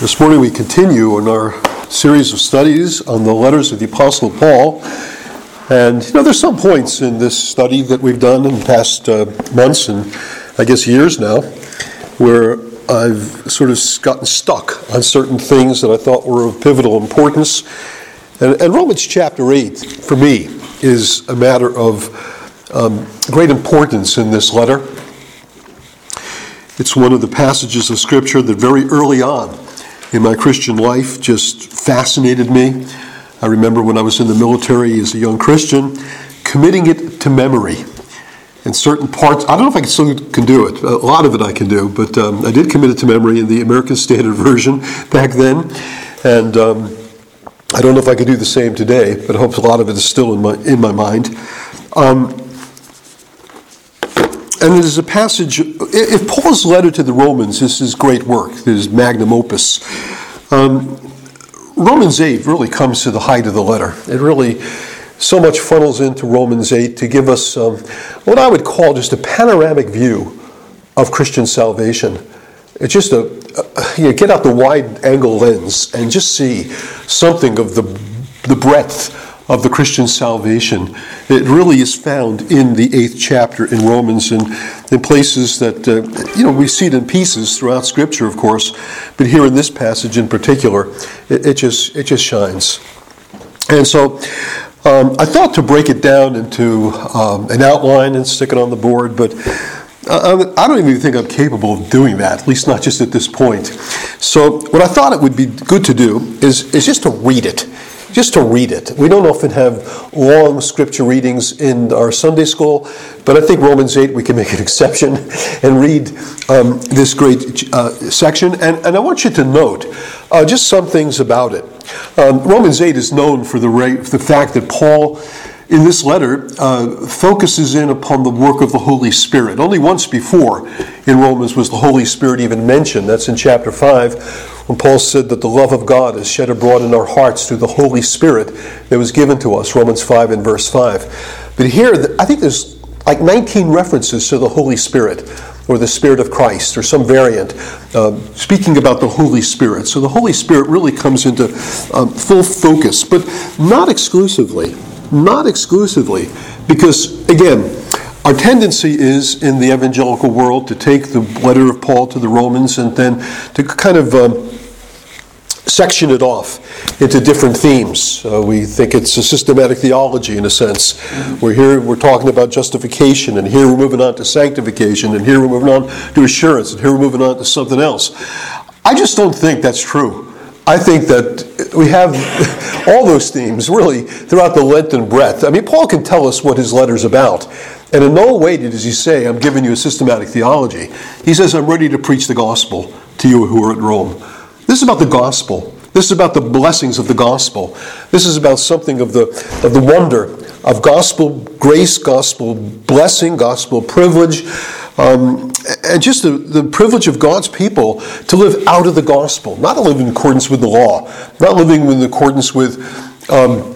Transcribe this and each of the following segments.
This morning we continue in our series of studies on the letters of the Apostle Paul. And, you know, there's some points in this study that we've done in the past uh, months and I guess years now where I've sort of gotten stuck on certain things that I thought were of pivotal importance. And, and Romans chapter 8, for me, is a matter of um, great importance in this letter. It's one of the passages of Scripture that very early on in my Christian life just fascinated me. I remember when I was in the military as a young Christian, committing it to memory. And certain parts, I don't know if I still can do it. A lot of it I can do, but um, I did commit it to memory in the American Standard Version back then. And um, I don't know if I could do the same today, but I hope a lot of it is still in my, in my mind. Um, and it is a passage, if Paul's letter to the Romans, this is great work, this is magnum opus. Um, Romans 8 really comes to the height of the letter. It really so much funnels into Romans 8 to give us um, what I would call just a panoramic view of Christian salvation. It's just a, a you know, get out the wide angle lens and just see something of the, the breadth of the Christian salvation. It really is found in the eighth chapter in Romans and in places that, uh, you know, we see it in pieces throughout Scripture, of course, but here in this passage in particular, it, it just, it just shines. And so um, I thought to break it down into um, an outline and stick it on the board, but I, don't even think I'm capable of doing that, at least not just at this point. So, what I thought it would be good to do is, is just to read it just to read it. We don't often have long scripture readings in our Sunday school, but I think Romans 8 we can make an exception and read um, this great uh, section. And, and I want you to note uh, just some things about it. Um, Romans 8 is known for the, the fact that Paul in this letter uh, focuses in upon the work of the Holy Spirit. Only once before in Romans was the Holy Spirit even mentioned. That's in chapter 5 when Paul said that the love of God is shed abroad in our hearts through the Holy Spirit that was given to us, Romans 5 and verse 5. But here, I think there's like 19 references to the Holy Spirit or the Spirit of Christ or some variant uh, speaking about the Holy Spirit. So the Holy Spirit really comes into um, full focus, but not exclusively. Not exclusively, because again, our tendency is in the evangelical world to take the letter of Paul to the Romans and then to kind of um, section it off into different themes. Uh, we think it's a systematic theology in a sense. We're here, we're talking about justification, and here we're moving on to sanctification, and here we're moving on to assurance, and here we're moving on to something else. I just don't think that's true. I think that we have all those themes really throughout the length and breadth. I mean, Paul can tell us what his letter's about. And in no way does he say, I'm giving you a systematic theology. He says, I'm ready to preach the gospel to you who are at Rome. This is about the gospel. This is about the blessings of the gospel. This is about something of the, of the wonder of gospel grace, gospel blessing, gospel privilege, um, and just the, the privilege of God's people to live out of the gospel, not to live in accordance with the law, not living in accordance with um,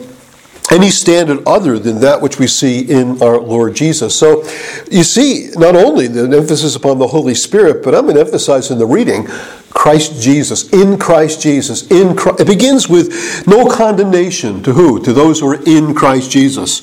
any standard other than that which we see in our Lord Jesus. So you see not only the emphasis upon the Holy Spirit, but I'm going to emphasize in the reading Christ Jesus, in Christ Jesus, in Christ. It begins with no condemnation to who? To those who are in Christ Jesus.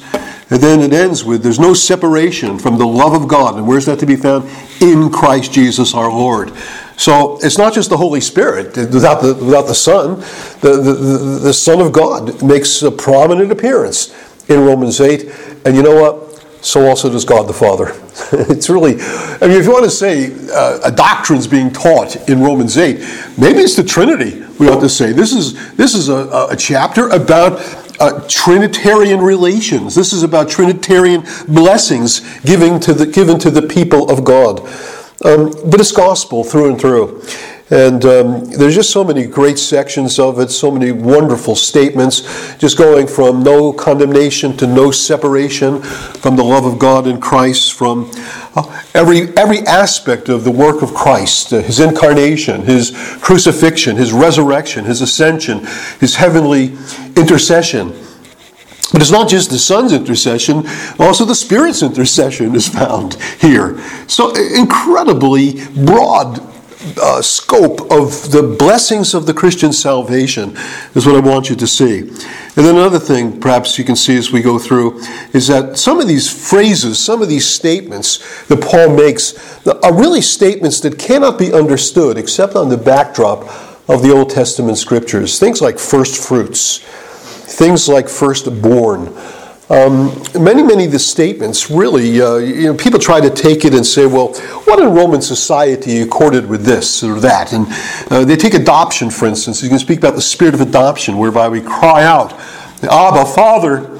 And then it ends with there's no separation from the love of God. And where's that to be found? In Christ Jesus our Lord. So it's not just the Holy Spirit. Without the, without the Son, the, the, the Son of God makes a prominent appearance in Romans 8. And you know what? So also does God the Father. it's really, I mean, if you want to say uh, a doctrine's being taught in Romans 8, maybe it's the Trinity, we ought to say. This is, this is a, a chapter about uh, Trinitarian relations. This is about Trinitarian blessings given to the, given to the people of God. Um, but it's gospel through and through. And um, there's just so many great sections of it, so many wonderful statements, just going from no condemnation to no separation from the love of God in Christ, from uh, every, every aspect of the work of Christ, uh, his incarnation, his crucifixion, his resurrection, his ascension, his heavenly intercession. But it's not just the Son's intercession, also the Spirit's intercession is found here. So incredibly broad uh, scope of the blessings of the Christian salvation is what I want you to see. And then another thing, perhaps you can see as we go through, is that some of these phrases, some of these statements that Paul makes are really statements that cannot be understood except on the backdrop of the Old Testament scriptures. Things like first fruits, things like firstborn. Um, many, many of the statements really, uh, you know, people try to take it and say, well, what in Roman society accorded with this or that? And uh, they take adoption, for instance. You can speak about the spirit of adoption, whereby we cry out, Abba, Father.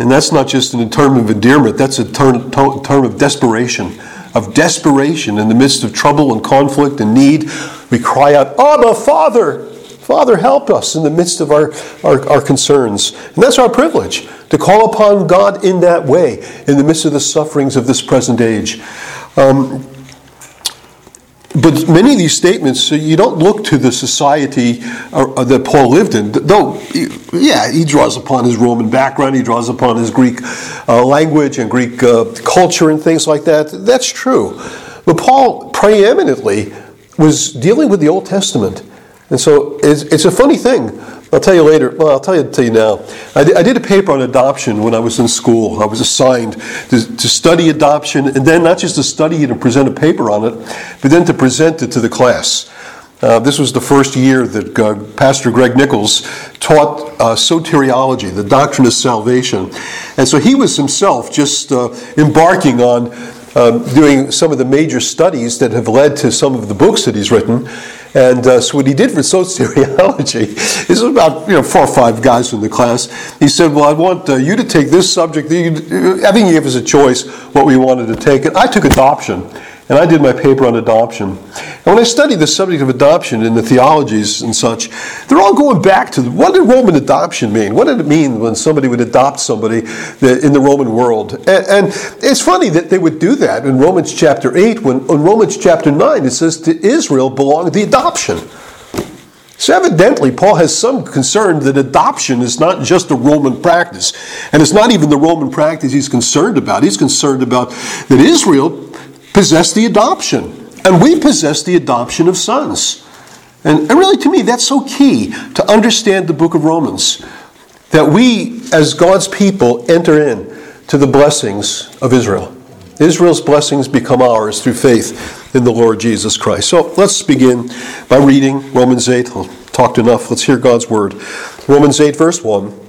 And that's not just a term of endearment, that's a term, term of desperation. Of desperation in the midst of trouble and conflict and need, we cry out, Abba, Father. Father, help us in the midst of our, our, our, concerns. And that's our privilege to call upon God in that way in the midst of the sufferings of this present age. Um, but many of these statements, you don't look to the society uh, uh, that Paul lived in. Though, yeah, he draws upon his Roman background, he draws upon his Greek uh, language and Greek uh, culture and things like that. That's true. But Paul preeminently was dealing with the Old Testament. And so it's, it's a funny thing. I'll tell you later. Well, I'll tell you, tell you now. I did, I did, a paper on adoption when I was in school. I was assigned to, to, study adoption, and then not just to study it and present a paper on it, but then to present it to the class. Uh, this was the first year that uh, Pastor Greg Nichols taught uh, soteriology, the doctrine of salvation. And so he was himself just uh, embarking on um, doing some of the major studies that have led to some of the books that he's written. And uh, so what he did for soteriology was about you know four or five guys in the class. He said, "Well, I want uh, you to take this subject. I think he gave us a choice what we wanted to take, and I took adoption." And I did my paper on adoption. And when I studied the subject of adoption in the theologies and such, they're all going back to what did Roman adoption mean? What did it mean when somebody would adopt somebody in the Roman world? And, it's funny that they would do that in Romans chapter 8, when in Romans chapter 9 it says to Israel belonged the adoption. So evidently, Paul has some concern that adoption is not just a Roman practice. And it's not even the Roman practice he's concerned about. He's concerned about that Israel possess the adoption. And we possess the adoption of sons. And, and really, to me, that's so key to understand the book of Romans. That we, as God's people, enter in to the blessings of Israel. Israel's blessings become ours through faith in the Lord Jesus Christ. So let's begin by reading Romans 8. I'll talked enough. Let's hear God's word. Romans 8, verse 1.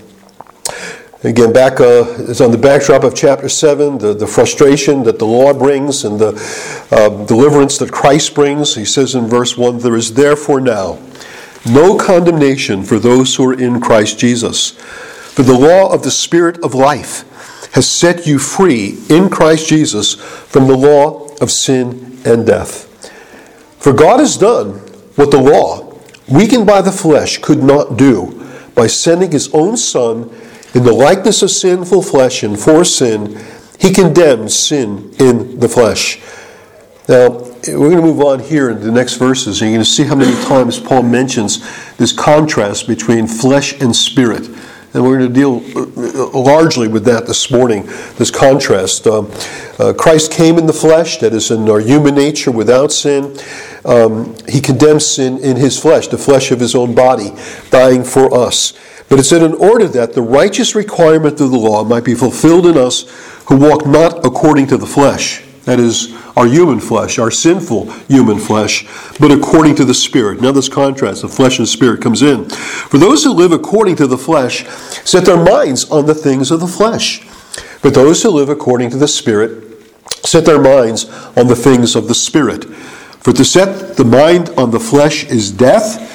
Again, back uh, is on the backdrop of chapter 7, the, the frustration that the law brings and the uh, deliverance that Christ brings. He says in verse 1 There is therefore now no condemnation for those who are in Christ Jesus. For the law of the Spirit of life has set you free in Christ Jesus from the law of sin and death. For God has done what the law, weakened by the flesh, could not do by sending his own Son in the likeness of sinful flesh and for sin, he condemns sin in the flesh. Now, we're going to move on here in the next verses, and you're going to see how many times Paul mentions this contrast between flesh and spirit. And we're going to deal uh, largely with that this morning, this contrast. Um, uh, Christ came in the flesh, that is, in our human nature without sin. Um, he condemns sin in his flesh, the flesh of his own body, dying for us. But it said, in order that the righteous requirement of the law might be fulfilled in us who walk not according to the flesh, that is, our human flesh, our sinful human flesh, but according to the Spirit. Now, this contrast of flesh and spirit comes in. For those who live according to the flesh set their minds on the things of the flesh, but those who live according to the Spirit set their minds on the things of the Spirit. For to set the mind on the flesh is death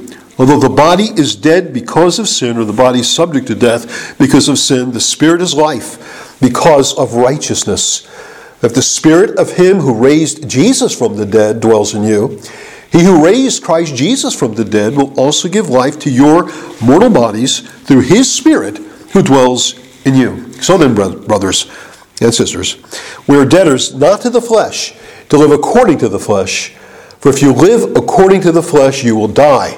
Although the body is dead because of sin, or the body is subject to death because of sin, the spirit is life because of righteousness. If the spirit of him who raised Jesus from the dead dwells in you, He who raised Christ Jesus from the dead will also give life to your mortal bodies through his Spirit who dwells in you. So then, brothers and sisters, we are debtors not to the flesh to live according to the flesh. For if you live according to the flesh, you will die.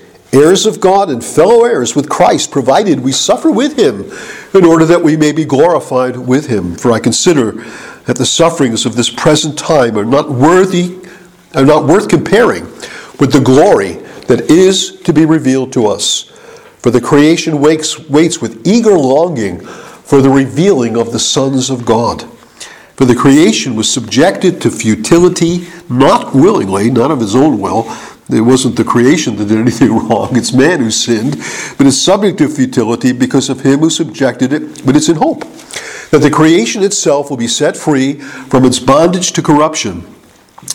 heirs of God and fellow heirs with Christ, provided we suffer with Him, in order that we may be glorified with Him. For I consider that the sufferings of this present time are not worthy are not worth comparing with the glory that is to be revealed to us. For the creation waits, waits with eager longing for the revealing of the sons of God. For the creation was subjected to futility, not willingly, not of his own will. It wasn't the creation that did anything wrong, it's man who sinned, but it's subject to futility because of him who subjected it, but it's in hope that the creation itself will be set free from its bondage to corruption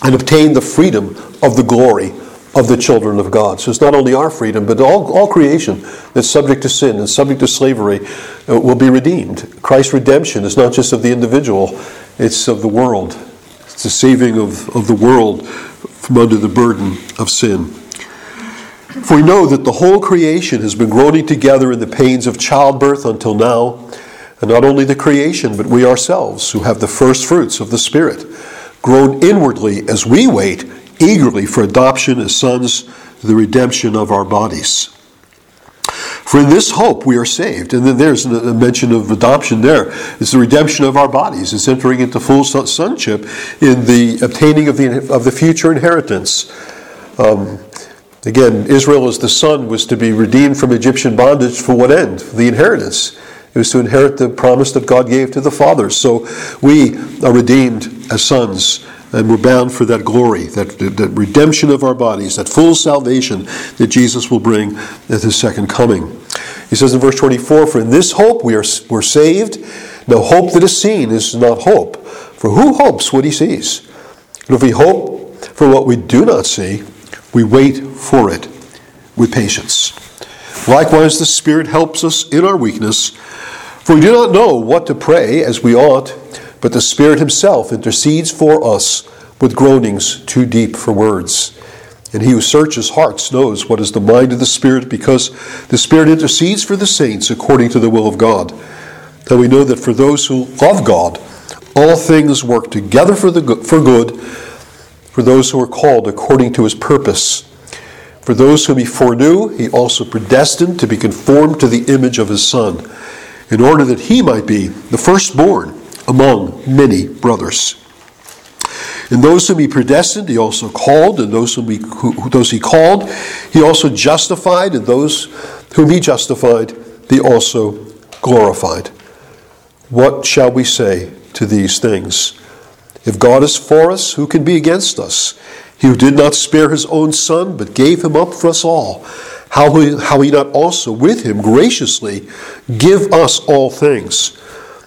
and obtain the freedom of the glory of the children of God. So it's not only our freedom, but all, all creation that's subject to sin and subject to slavery uh, will be redeemed. Christ's redemption is not just of the individual, it's of the world. It's the saving of, of the world from under the burden of sin. For we know that the whole creation has been groaning together in the pains of childbirth until now, and not only the creation, but we ourselves who have the first fruits of the Spirit groan inwardly as we wait eagerly for adoption as sons, the redemption of our bodies. For in this hope we are saved. And then there's a mention of adoption there. It's the redemption of our bodies. It's entering into full sonship in the obtaining of the, of the future inheritance. Um, again, Israel as the son was to be redeemed from Egyptian bondage for what end? For the inheritance. It was to inherit the promise that God gave to the fathers. So we are redeemed as sons, and we're bound for that glory, that, that redemption of our bodies, that full salvation that Jesus will bring at his second coming. He says in verse 24, For in this hope we are we're saved. No hope that is seen is not hope. For who hopes what he sees? And if we hope for what we do not see, we wait for it with patience. Likewise, the Spirit helps us in our weakness. For we do not know what to pray as we ought, but the Spirit Himself intercedes for us with groanings too deep for words. And he who searches hearts knows what is the mind of the Spirit, because the Spirit intercedes for the saints according to the will of God. That we know that for those who love God, all things work together for, the good, for good, for those who are called according to his purpose. For those whom he foreknew, he also predestined to be conformed to the image of his Son in order that he might be the firstborn among many brothers. And those whom he predestined, he also called, and those whom he, who, those he called, he also justified, and those whom he justified, he also glorified. What shall we say to these things? If God is for us, who can be against us? He who did not spare his own son, but gave him up for us all how he, how he not also with him graciously give us all things?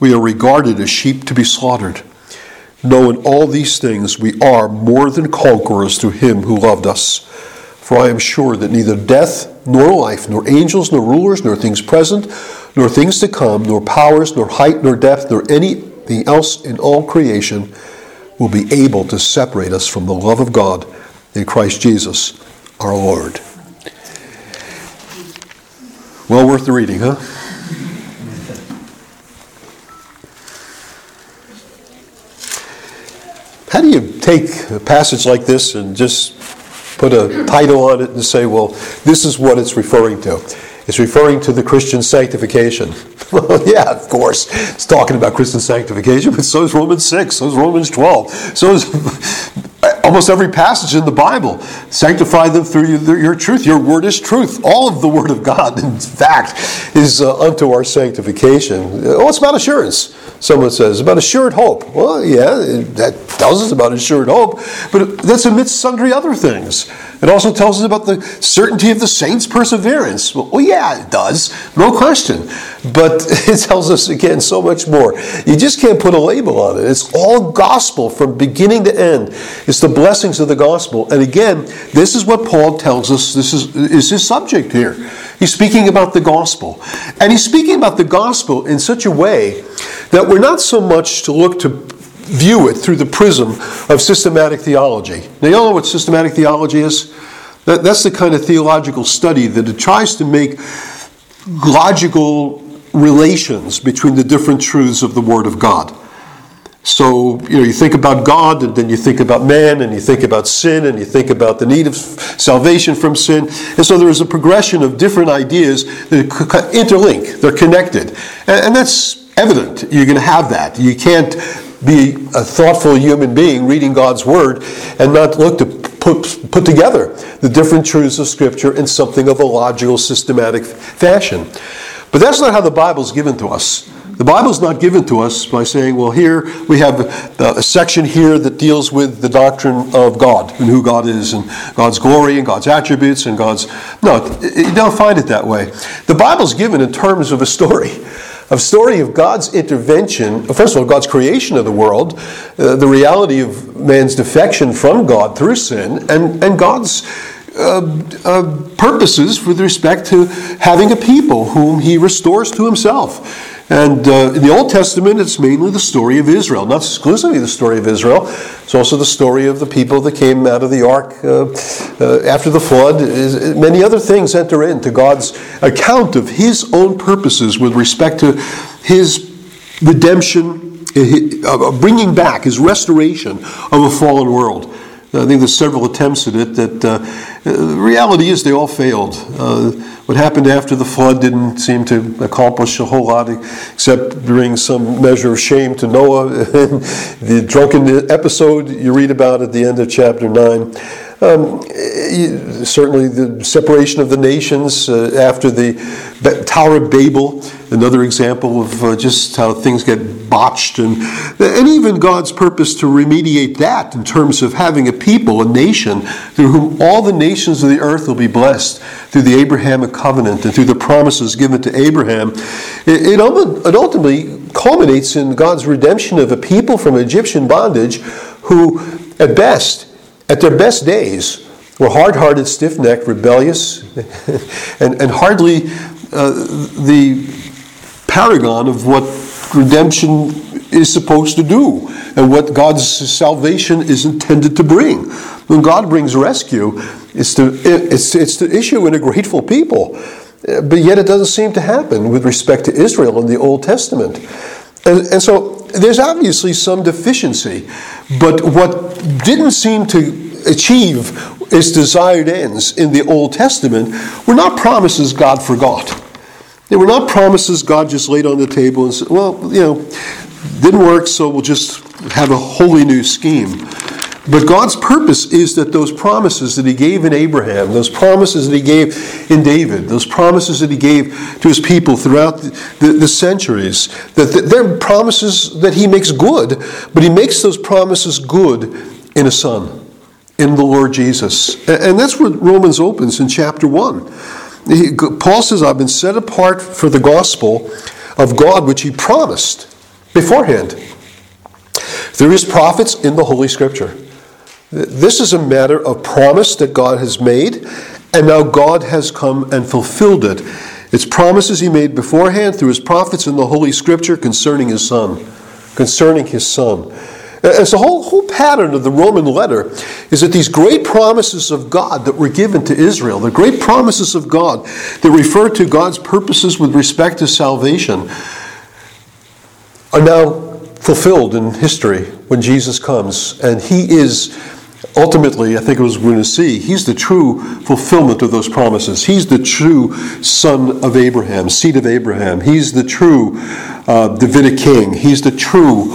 We are regarded as sheep to be slaughtered. No, in all these things we are more than conquerors through him who loved us. For I am sure that neither death, nor life, nor angels, nor rulers, nor things present, nor things to come, nor powers, nor height, nor depth, nor anything else in all creation will be able to separate us from the love of God in Christ Jesus our Lord. Well worth the reading, huh? How do you take a passage like this and just put a title on it and say, well, this is what it's referring to? It's referring to the Christian sanctification. well, yeah, of course, it's talking about Christian sanctification, but so is Romans 6, so is Romans 12, so is almost every passage in the Bible. Sanctify them through your truth. Your word is truth. All of the word of God, in fact, is uh, unto our sanctification. Oh, it's about assurance. Someone says about assured hope. Well, yeah, that tells us about assured hope, but that's amidst sundry other things. It also tells us about the certainty of the saints' perseverance. Well, yeah, it does, no question. But it tells us again so much more. You just can't put a label on it. It's all gospel from beginning to end. It's the blessings of the gospel. And again, this is what Paul tells us. This is, is his subject here. He's speaking about the gospel. And he's speaking about the gospel in such a way that we're not so much to look to view it through the prism of systematic theology. Now, you all know what systematic theology is? That, that's the kind of theological study that it tries to make logical relations between the different truths of the Word of God. So, you know, you think about God, and then you think about man, and you think about sin, and you think about the need of salvation from sin. And so there is a progression of different ideas that interlink, they're connected. And that's evident. You're going to have that. You can't be a thoughtful human being reading God's Word and not look to put, put together the different truths of Scripture in something of a logical, systematic fashion. But that's not how the Bible's given to us. The Bible's not given to us by saying, well, here we have a section here that deals with the doctrine of God and who God is and God's glory and God's attributes and God's. No, you don't find it that way. The Bible's given in terms of a story a story of God's intervention, first of all, God's creation of the world, uh, the reality of man's defection from God through sin, and, and God's uh, uh, purposes with respect to having a people whom he restores to himself. And uh, in the Old Testament, it's mainly the story of Israel, not exclusively the story of Israel. It's also the story of the people that came out of the ark uh, uh, after the flood. Many other things enter into God's account of His own purposes with respect to His redemption, uh, bringing back His restoration of a fallen world. I think there's several attempts at it that uh, the reality is they all failed. Uh, what happened after the flood didn't seem to accomplish a whole lot except bring some measure of shame to Noah. the drunken episode you read about at the end of chapter 9. Um, certainly, the separation of the nations uh, after the Tower of Babel, another example of uh, just how things get botched, and, and even God's purpose to remediate that in terms of having a people, a nation, through whom all the nations of the earth will be blessed through the Abrahamic covenant and through the promises given to Abraham. It, it ultimately culminates in God's redemption of a people from Egyptian bondage who, at best, at their best days, were hard hearted, stiff necked, rebellious, and, and hardly uh, the paragon of what redemption is supposed to do and what God's salvation is intended to bring. When God brings rescue, it's to, it's, it's to issue in a grateful people. But yet it doesn't seem to happen with respect to Israel in the Old Testament. And, and so there's obviously some deficiency. But what didn't seem to achieve its desired ends in the Old Testament were not promises God forgot. They were not promises God just laid on the table and said, well, you know, didn't work, so we'll just have a wholly new scheme. But God's purpose is that those promises that He gave in Abraham, those promises that He gave in David, those promises that He gave to His people throughout the, the, the centuries, that they're promises that He makes good, but He makes those promises good in a Son in the Lord Jesus. And that's where Romans opens in chapter 1. Paul says, I've been set apart for the gospel of God, which he promised beforehand There is prophets in the Holy Scripture. This is a matter of promise that God has made, and now God has come and fulfilled it. It's promises he made beforehand through his prophets in the Holy Scripture concerning his Son. Concerning his Son. So the whole, whole pattern of the Roman letter is that these great promises of God that were given to Israel, the great promises of God that refer to God's purposes with respect to salvation, are now fulfilled in history when Jesus comes. And he is ultimately, I think it was going to see, he's the true fulfillment of those promises. He's the true son of Abraham, seed of Abraham. He's the true uh, Davidic king. He's the true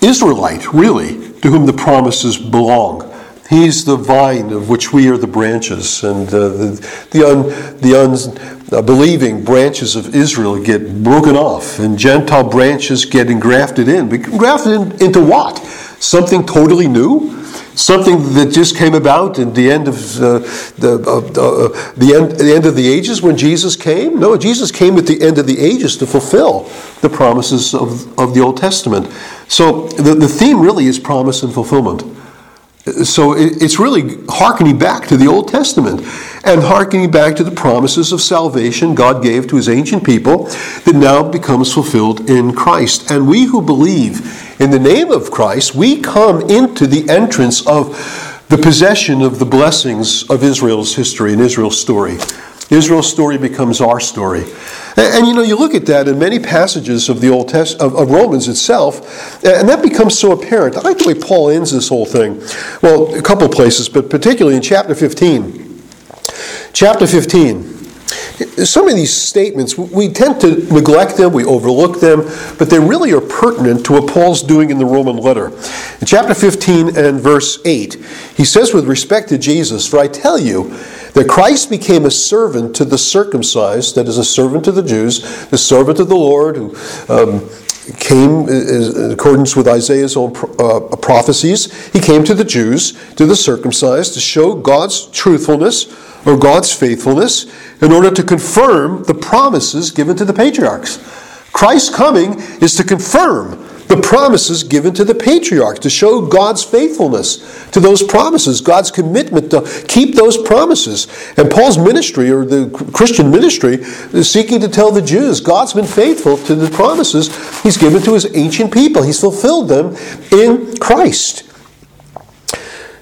Israelite, really, to whom the promises belong. He's the vine of which we are the branches, and uh, the, the, un, the unbelieving branches of Israel get broken off, and Gentile branches get engrafted in. But grafted in, into what? Something totally new? Something that just came about in the end of uh, the, uh, uh, the, end, the end of the ages when Jesus came? No, Jesus came at the end of the ages to fulfill the promises of, of the Old Testament. So the, the theme really is promise and fulfillment. So it's really harkening back to the Old Testament and harkening back to the promises of salvation God gave to his ancient people that now becomes fulfilled in Christ. And we who believe in the name of Christ, we come into the entrance of the possession of the blessings of Israel's history and Israel's story. Israel's story becomes our story. And, and, you know, you look at that in many passages of the Old Test of, of, Romans itself, and that becomes so apparent. I like the way Paul ends this whole thing. Well, a couple places, but particularly in chapter 15. Chapter 15. Some of these statements, we tend to neglect them, we overlook them, but they really are pertinent to what Paul's doing in the Roman letter. In chapter 15 and verse 8, he says, with respect to Jesus, For I tell you, that Christ became a servant to the circumcised, that is, a servant to the Jews, the servant of the Lord, who um, came in accordance with Isaiah's own uh, prophecies. He came to the Jews, to the circumcised, to show God's truthfulness or God's faithfulness in order to confirm the promises given to the patriarchs. Christ's coming is to confirm the promises given to the patriarchs to show God's faithfulness to those promises, God's commitment to keep those promises. And Paul's ministry, or the Christian ministry, is seeking to tell the Jews God's been faithful to the promises he's given to his ancient people. He's fulfilled them in Christ.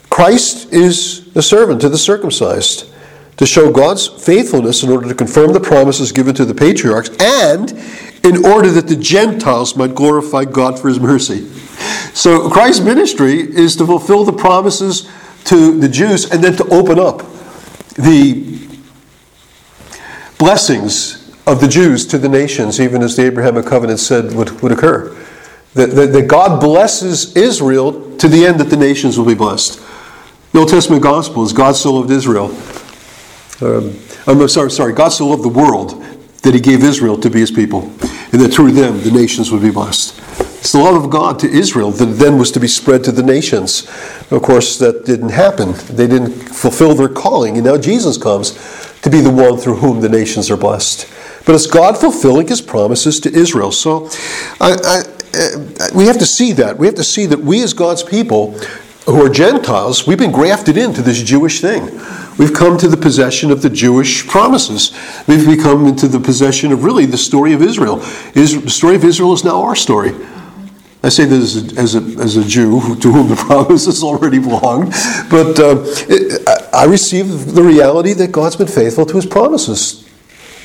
Christ is a servant to the circumcised to show God's faithfulness in order to confirm the promises given to the patriarchs and in order that the Gentiles might glorify God for his mercy. So Christ's ministry is to fulfill the promises to the Jews and then to open up the blessings of the Jews to the nations, even as the Abrahamic covenant said would, would occur. That, that, that God blesses Israel to the end that the nations will be blessed. The Old Testament gospel is God so loved Israel. Um, I'm sorry, sorry, God so loved the world that he gave Israel to be his people, and that through them the nations would be blessed. It's the love of God to Israel that then was to be spread to the nations. Of course, that didn't happen. They didn't fulfill their calling, and now Jesus comes to be the one through whom the nations are blessed. But it's God fulfilling his promises to Israel. So I, I, uh, we have to see that. We have to see that we, as God's people, who are Gentiles, we've been grafted into this Jewish thing. We've come to the possession of the Jewish promises. We've become into the possession of really the story of Israel. the story of Israel is now our story. I say this as a, as a, Jew to whom the promises already belong, but uh, it, I receive the reality that God's been faithful to his promises.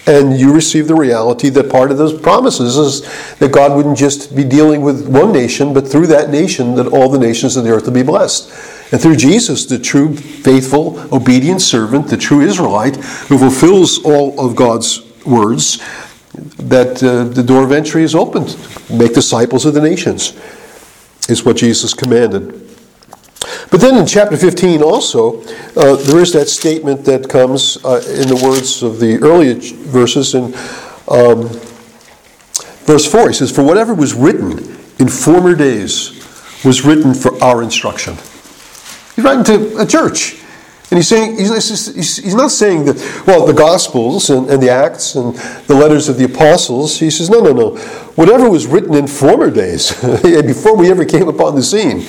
And you receive the reality that part of those promises is that God wouldn't just be dealing with one nation, but through that nation, that all the nations of the earth would be blessed. And through Jesus, the true, faithful, obedient servant, the true Israelite, who fulfills all of God's words, that uh, the door of entry is opened. Make disciples of the nations, is what Jesus commanded. But then in chapter 15 also, uh, there is that statement that comes uh, in the words of the earlier verses in um, verse 4. He says, For whatever was written in former days was written for our instruction. He's writing to a church. And he's saying he's, not saying that well the Gospels and, and, the Acts and the letters of the apostles. He says no no no, whatever was written in former days, before we ever came upon the scene,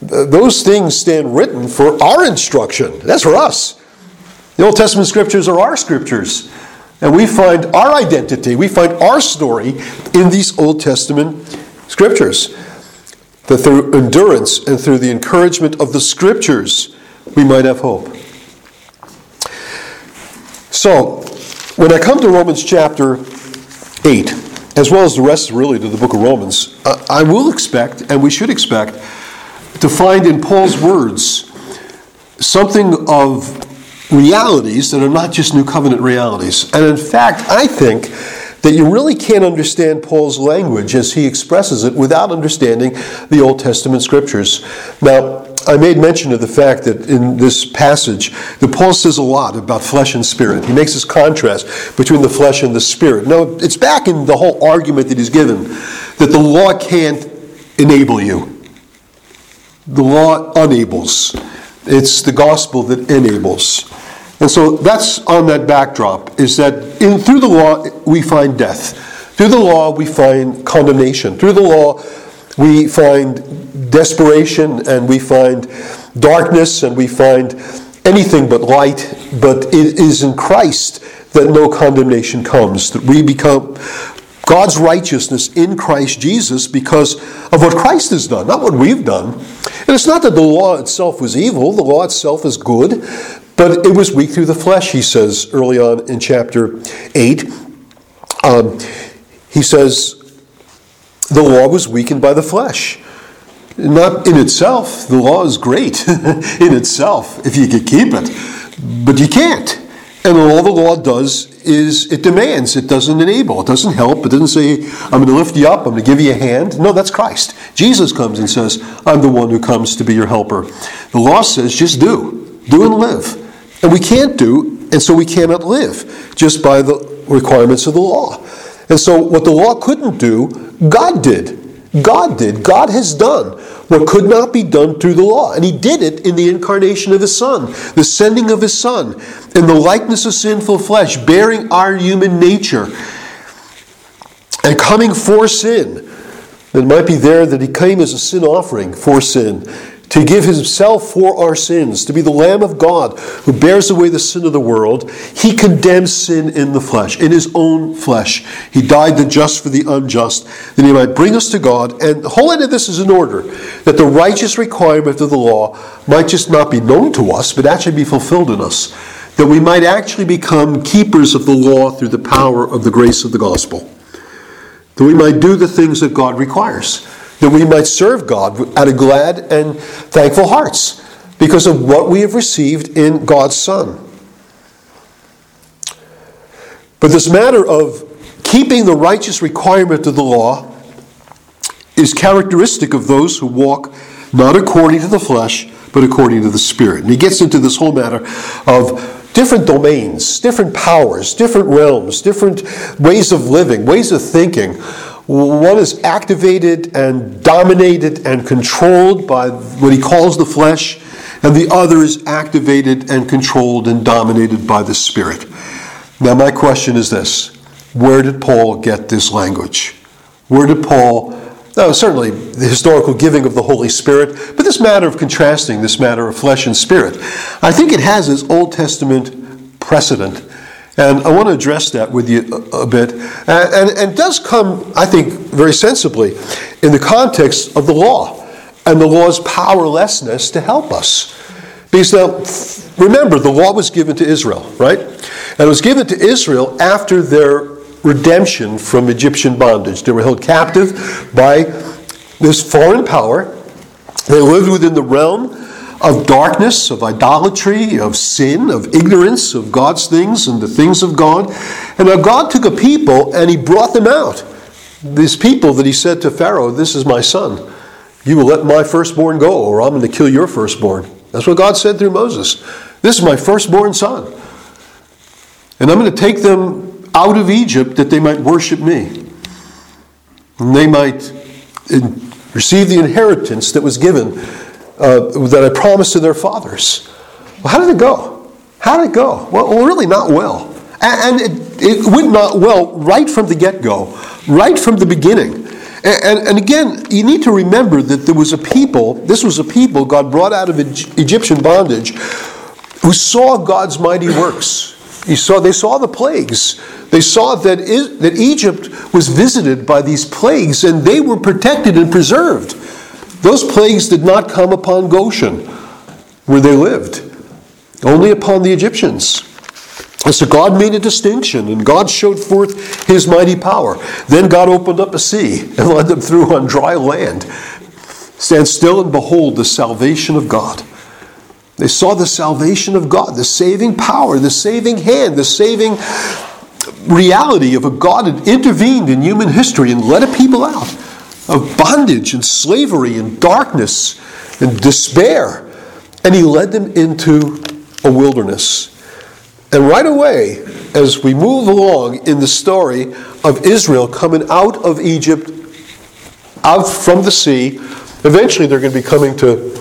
those things stand written for our instruction. That's for us. The Old Testament scriptures are our scriptures, and we find our identity, we find our story in these Old Testament scriptures that through endurance and through the encouragement of the scriptures we might have hope. So, when I come to Romans chapter 8, as well as the rest really to the book of Romans, I will expect, and we should expect, to find in Paul's words something of realities that are not just New Covenant realities. And in fact, I think that you really can't understand Paul's language as he expresses it without understanding the Old Testament scriptures. Now, I made mention of the fact that in this passage, that Paul says a lot about flesh and spirit. He makes this contrast between the flesh and the spirit. Now, it's back in the whole argument that he's given that the law can't enable you. The law enables. It's the gospel that enables. And so that's on that backdrop is that in, through the law we find death. Through the law we find condemnation. Through the law we find desperation and we find darkness and we find anything but light. But it is in Christ that no condemnation comes, that we become God's righteousness in Christ Jesus because of what Christ has done, not what we've done. And it's not that the law itself was evil, the law itself is good, but it was weak through the flesh, he says early on in chapter 8. Um, he says, the law was weakened by the flesh. Not in itself, the law is great in itself if you could keep it, but you can't. And all the law does is it demands, it doesn't enable, it doesn't help, it doesn't say, I'm going to lift you up, I'm going to give you a hand. No, that's Christ. Jesus comes and says, I'm the one who comes to be your helper. The law says, just do, do and live. And we can't do, and so we cannot live just by the requirements of the law. And so, what the law couldn't do, God did. God did. God has done what could not be done through the law. And He did it in the incarnation of His Son, the sending of His Son, in the likeness of sinful flesh, bearing our human nature, and coming for sin. It might be there that He came as a sin offering for sin to give himself for our sins, to be the Lamb of God who bears away the sin of the world, he condemns sin in the flesh, in his own flesh. He died the just for the unjust, that he might bring us to God. And the whole end of this is in order that the righteous requirement of the law might just not be known to us, but actually be fulfilled in us. That we might actually become keepers of the law through the power of the grace of the gospel. That we might do the things that God requires that we might serve God out of glad and thankful hearts because of what we have received in God's Son. But this matter of keeping the righteous requirement of the law is characteristic of those who walk not according to the flesh, but according to the Spirit. And he gets into this whole matter of different domains, different powers, different realms, different ways of living, ways of thinking one is activated and dominated and controlled by what he calls the flesh, and the other is activated and controlled and dominated by the Spirit. Now, my question is this where did Paul get this language? Where did Paul, now, certainly the historical giving of the Holy Spirit, but this matter of contrasting this matter of flesh and spirit, I think it has its Old Testament precedent and I want to address that with you a, bit. And, and, does come, I think, very sensibly in the context of the law and the law's powerlessness to help us. Because now, remember, the law was given to Israel, right? And it was given to Israel after their redemption from Egyptian bondage. They were held captive by this foreign power. They lived within the realm of darkness, of idolatry, of sin, of ignorance of God's things and the things of God. And now God took a people and he brought them out. These people that he said to Pharaoh, This is my son. You will let my firstborn go, or I'm going to kill your firstborn. That's what God said through Moses. This is my firstborn son. And I'm going to take them out of Egypt that they might worship me. And they might receive the inheritance that was given uh, that I promised to their fathers. Well, how did it go? How did it go? Well, really not well. And, it, it, went not well right from the get go, right from the beginning. And, and, again, you need to remember that there was a people, this was a people God brought out of Egyptian bondage, who saw God's mighty works. He saw, they saw the plagues. They saw that, that Egypt was visited by these plagues, and they were protected and preserved. Those plagues did not come upon Goshen, where they lived, only upon the Egyptians. And so God made a distinction, and God showed forth his mighty power. Then God opened up a sea and led them through on dry land. Stand still and behold the salvation of God. They saw the salvation of God, the saving power, the saving hand, the saving reality of a God that intervened in human history and led a people out of bondage and slavery and darkness and despair. And he led them into a wilderness. And right away, as we move along in the story of Israel coming out of Egypt, out from the sea, eventually they're going to be coming to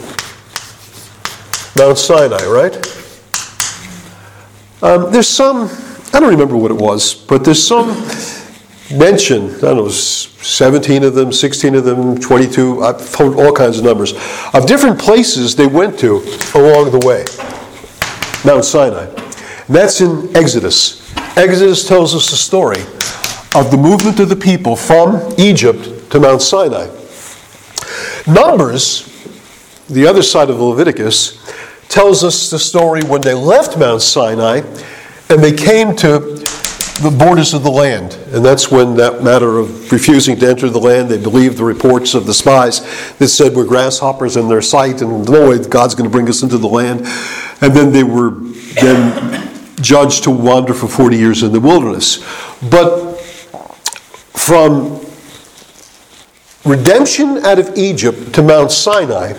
Mount Sinai, right? Um, there's some, I don't remember what it was, but there's some mention, I don't know, 17 of them, 16 of them, 22, I've found all kinds of numbers, of different places they went to along the way. Mount Sinai. That's in Exodus. Exodus tells us the story of the movement of the people from Egypt to Mount Sinai. Numbers, the other side of Leviticus, tells us the story when they left Mount Sinai and they came to the borders of the land. And that's when that matter of refusing to enter the land, they believed the reports of the spies that said we're grasshoppers in their sight and no way God's going to bring us into the land. And then they were then judged to wander for 40 years in the wilderness. But from redemption out of Egypt to Mount Sinai,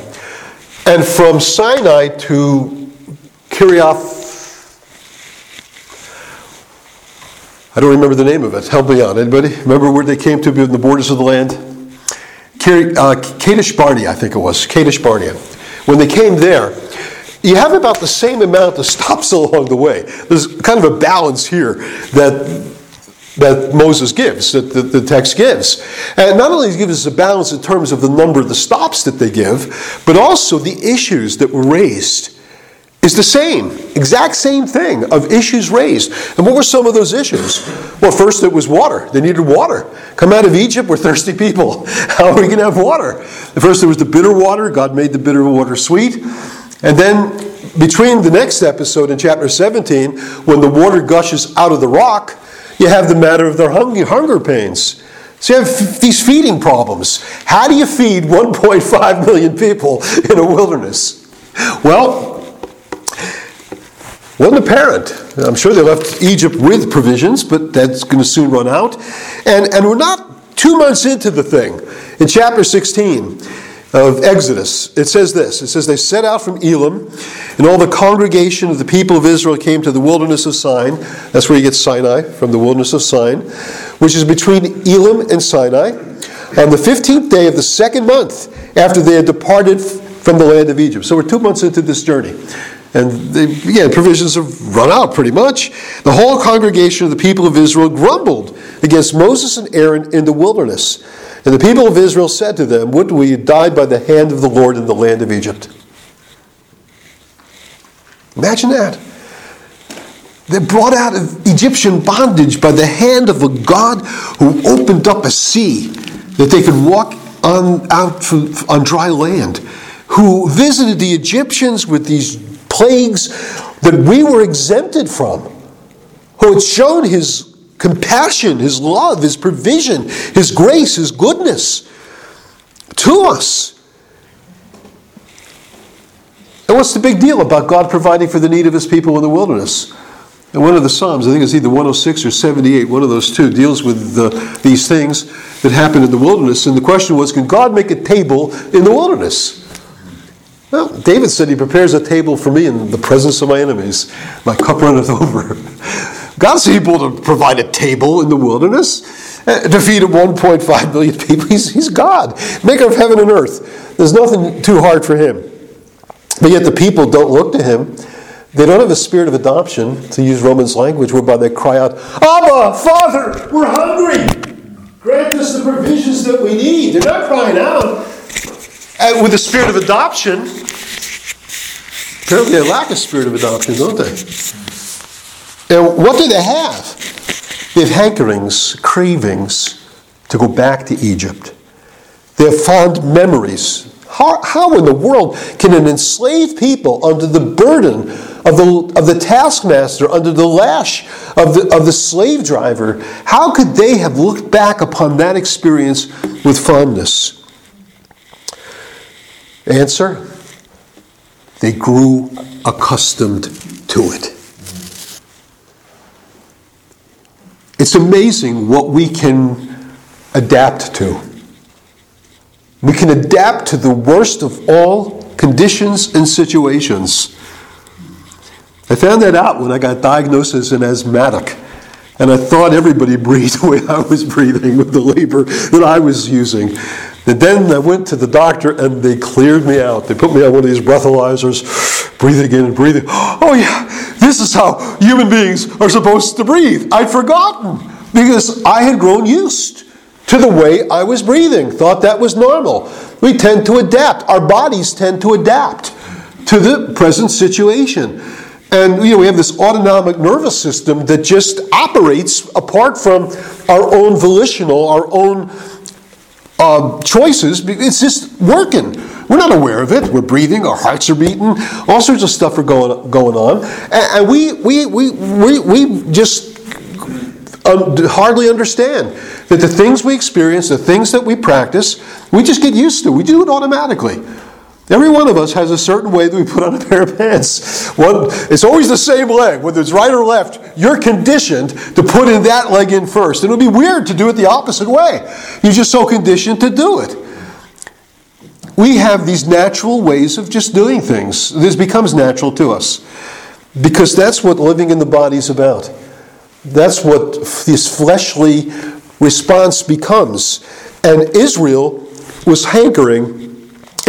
and from Sinai to Kiriath, I don't remember the name of it. Help me out. Anybody? Remember where they came to be in the borders of the land? Uh, Kadesh Barnea, I think it was. Kadesh Barnea. When they came there, you have about the same amount of stops along the way. There's kind of a balance here that that Moses gives, that the, the, text gives. And not only gives us a balance in terms of the number of the stops that they give, but also the issues that were raised is the same, exact same thing of issues raised. And what were some of those issues? Well, first it was water. They needed water. Come out of Egypt, we're thirsty people. How are we going to have water? First there was the bitter water. God made the bitter water sweet. And then between the next episode in chapter 17, when the water gushes out of the rock, you have the matter of their hunger, pains. So you have these feeding problems. How do you feed 1.5 million people in a wilderness? Well, wasn't apparent. I'm sure they left Egypt with provisions, but that's going to soon run out. And, and we're not two months into the thing. In chapter 16, of Exodus, it says this It says, They set out from Elim, and all the congregation of the people of Israel came to the wilderness of Sin. That's where you get Sinai, from the wilderness of Sin, which is between Elim and Sinai, on the 15th day of the second month after they had departed from the land of Egypt. So we're two months into this journey. And they, again, provisions have run out pretty much. The whole congregation of the people of Israel grumbled against Moses and Aaron in the wilderness. And the people of Israel said to them, Would we had died by the hand of the Lord in the land of Egypt? Imagine that. They're brought out of Egyptian bondage by the hand of a God who opened up a sea that they could walk on, out on dry land, who visited the Egyptians with these plagues that we were exempted from, who had shown his compassion, His love, His provision, His grace, His goodness to us. And what's the big deal about God providing for the need of His people in the wilderness? And one of the Psalms, I think it's either 106 or 78, one of those two, deals with the, these things that happened in the wilderness. And the question was, can God make a table in the wilderness? Well, David said he prepares a table for me in the presence of my enemies. My cup runneth over. God's able to provide a table in the wilderness uh, to feed 1.5 billion people. He's, he's God, maker of heaven and earth. There's nothing too hard for him. But yet the people don't look to him. They don't have a spirit of adoption, to use Romans language, whereby they cry out, Abba, Father, we're hungry. Grant us the provisions that we need. They're not crying out. And with the spirit of adoption, apparently they lack a spirit of adoption, don't they? And what do they have? They have hankerings, cravings to go back to Egypt. They have fond memories. How, how in the world can an enslaved people, under the burden of the, of the taskmaster, under the lash of the, of the slave driver, how could they have looked back upon that experience with fondness? Answer they grew accustomed to it. It's amazing what we can adapt to. We can adapt to the worst of all conditions and situations. I found that out when I got diagnosed as an asthmatic. And I thought everybody breathed the way I was breathing with the labor that I was using. And then I went to the doctor and they cleared me out. They put me on one of these breathalyzers, breathing in and breathing. Oh, yeah, this is how human beings are supposed to breathe. I'd forgotten because I had grown used to the way I was breathing, thought that was normal. We tend to adapt, our bodies tend to adapt to the present situation. And you know, we have this autonomic nervous system that just operates apart from our own volitional, our own uh, choices. It's just working. We're not aware of it. We're breathing. Our hearts are beating. All sorts of stuff are going going on, and, and we, we we we we just hardly understand that the things we experience, the things that we practice, we just get used to. We do it automatically. Every one of us has a certain way that we put on a pair of pants. One, it's always the same leg, whether it's right or left. You're conditioned to put in that leg in first. It would be weird to do it the opposite way. You're just so conditioned to do it. We have these natural ways of just doing things. This becomes natural to us because that's what living in the body is about. That's what this fleshly response becomes. And Israel was hankering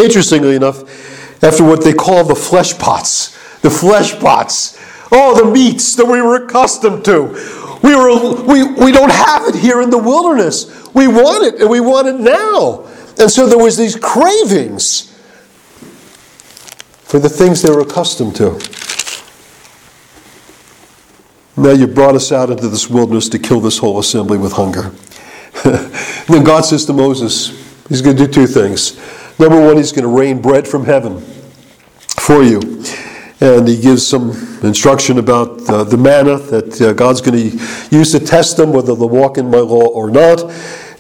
Interestingly enough, after what they call the flesh pots, the flesh pots, oh, the meats that we were accustomed to. We, were, we, we don't have it here in the wilderness. We want it, and we want it now. And so there was these cravings for the things they were accustomed to. Now you brought us out into this wilderness to kill this whole assembly with hunger. then God says to Moses, He's going to do two things. Number one, he's going to rain bread from heaven for you. And he gives some instruction about uh, the manna that uh, God's going to use to test them whether they'll walk in my law or not.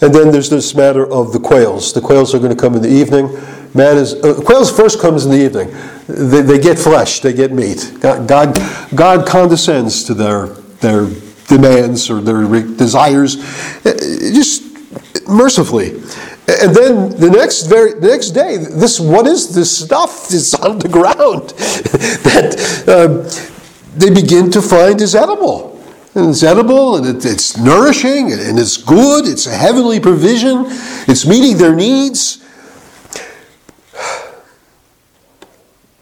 And then there's this matter of the quails. The quails are going to come in the evening. Man is uh, quails first comes in the evening. They, they get flesh. They get meat. God, God, God condescends to their their demands or their desires, uh, just mercifully. And then the next very the next day, this what is this stuff that's on the ground that uh, they begin to find is edible. And it's edible and it, it's nourishing and it's good. It's a heavenly provision. It's meeting their needs.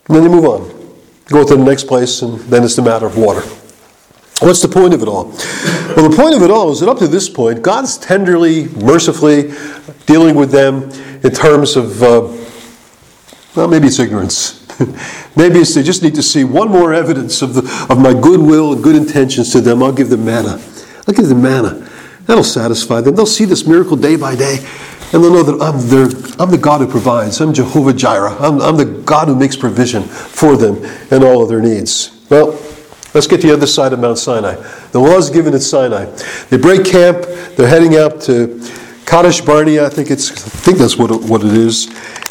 And then they move on. Go to the next place, and then it's the matter of water. What's the point of it all? Well, the point of it all is that up to this point, God's tenderly, mercifully dealing with them in terms of, uh, well, maybe it's ignorance. maybe it's they just need to see one more evidence of, the, of my goodwill and good intentions to them. I'll give them manna. I'll give them manna. That'll satisfy them. They'll see this miracle day by day, and they'll know that I'm, their, I'm the God who provides. I'm Jehovah Jireh. I'm, I'm the God who makes provision for them and all of their needs. Well, Let's get to the other side of Mount Sinai. The law is given at Sinai. They break camp. They're heading out to Kadesh Barnea. I think it's. I think that's what it, what it is.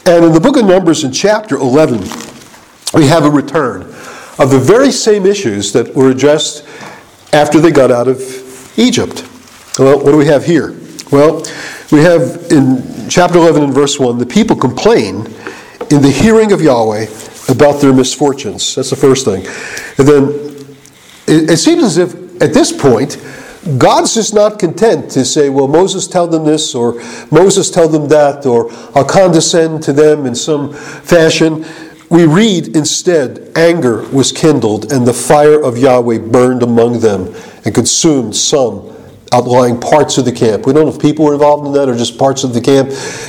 And in the book of Numbers, in chapter 11, we have a return of the very same issues that were addressed after they got out of Egypt. Well, what do we have here? Well, we have in chapter 11 and verse 1 the people complain in the hearing of Yahweh about their misfortunes. That's the first thing. And then it, it seems as if at this point, God's just not content to say, well, Moses tell them this, or Moses tell them that, or I'll condescend to them in some fashion. We read instead, anger was kindled, and the fire of Yahweh burned among them and consumed some outlying parts of the camp. We don't know if people were involved in that or just parts of the camp.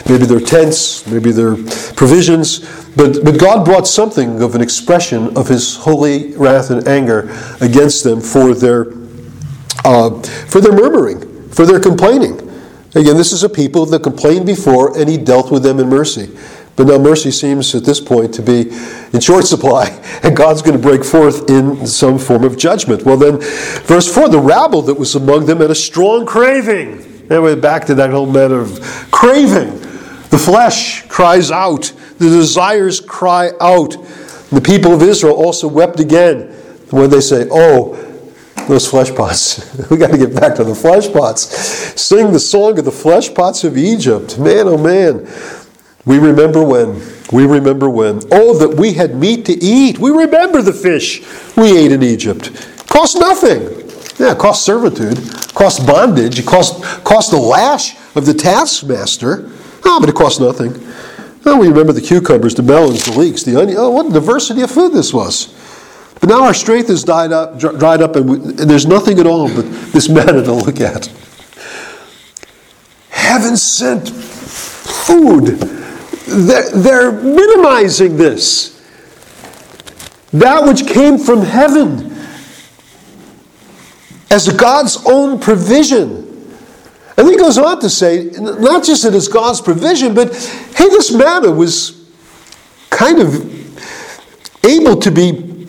Maybe their tents, maybe their provisions. But, but God brought something of an expression of his holy wrath and anger against them for their, uh, for their murmuring, for their complaining. Again, this is a people that complained before, and he dealt with them in mercy. But now mercy seems at this point to be in short supply, and God's going to break forth in some form of judgment. Well, then, verse 4 the rabble that was among them had a strong craving. Anyway, back to that whole matter of craving. The flesh cries out, the desires cry out. The people of Israel also wept again when they say, Oh, those flesh pots. we got to get back to the flesh pots. Sing the song of the flesh pots of Egypt. Man, oh man. We remember when. We remember when. Oh, that we had meat to eat. We remember the fish we ate in Egypt. Cost nothing. Yeah, cost servitude, cost bondage, it cost, cost the lash of the taskmaster. Oh, but it cost nothing. Oh, we remember the cucumbers, the melons, the leeks, the onion. Oh, what a diversity of food this was. But now our strength has died up, dried up, and, we, and there's nothing at all but this manna to look at. Heaven sent food. They're, they're minimizing this. That which came from heaven as God's own provision. And he goes on to say, not just that it's God's provision, but hey, this manna was kind of able to be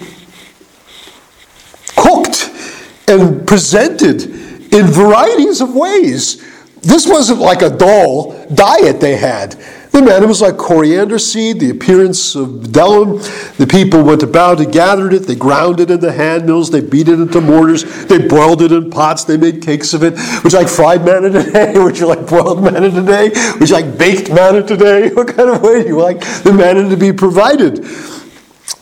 cooked and presented in varieties of ways. This wasn't like a dull diet they had. The manna was like coriander seed, the appearance of bdellium. The people went about and gathered it. They ground it in the hand mills. They beat it into mortars. They boiled it in pots. They made cakes of it. Would you like fried manna today? Would you like boiled manna today? Would you like baked manna today? What kind of way do you like the manna to be provided?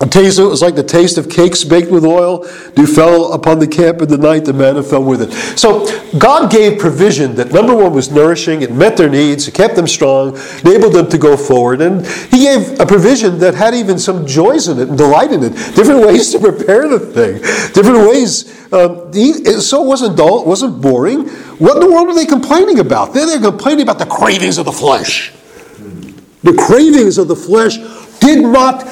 The taste it was like the taste of cakes baked with oil. Dew fell upon the camp in the night, the manna fell with it. So God gave provision that number one was nourishing, it met their needs, it kept them strong, enabled them to go forward. And He gave a provision that had even some joys in it and delight in it. Different ways to prepare the thing, different ways. Um, so it wasn't dull, it wasn't boring. What in the world are they complaining about? They're, they're complaining about the cravings of the flesh. The cravings of the flesh did not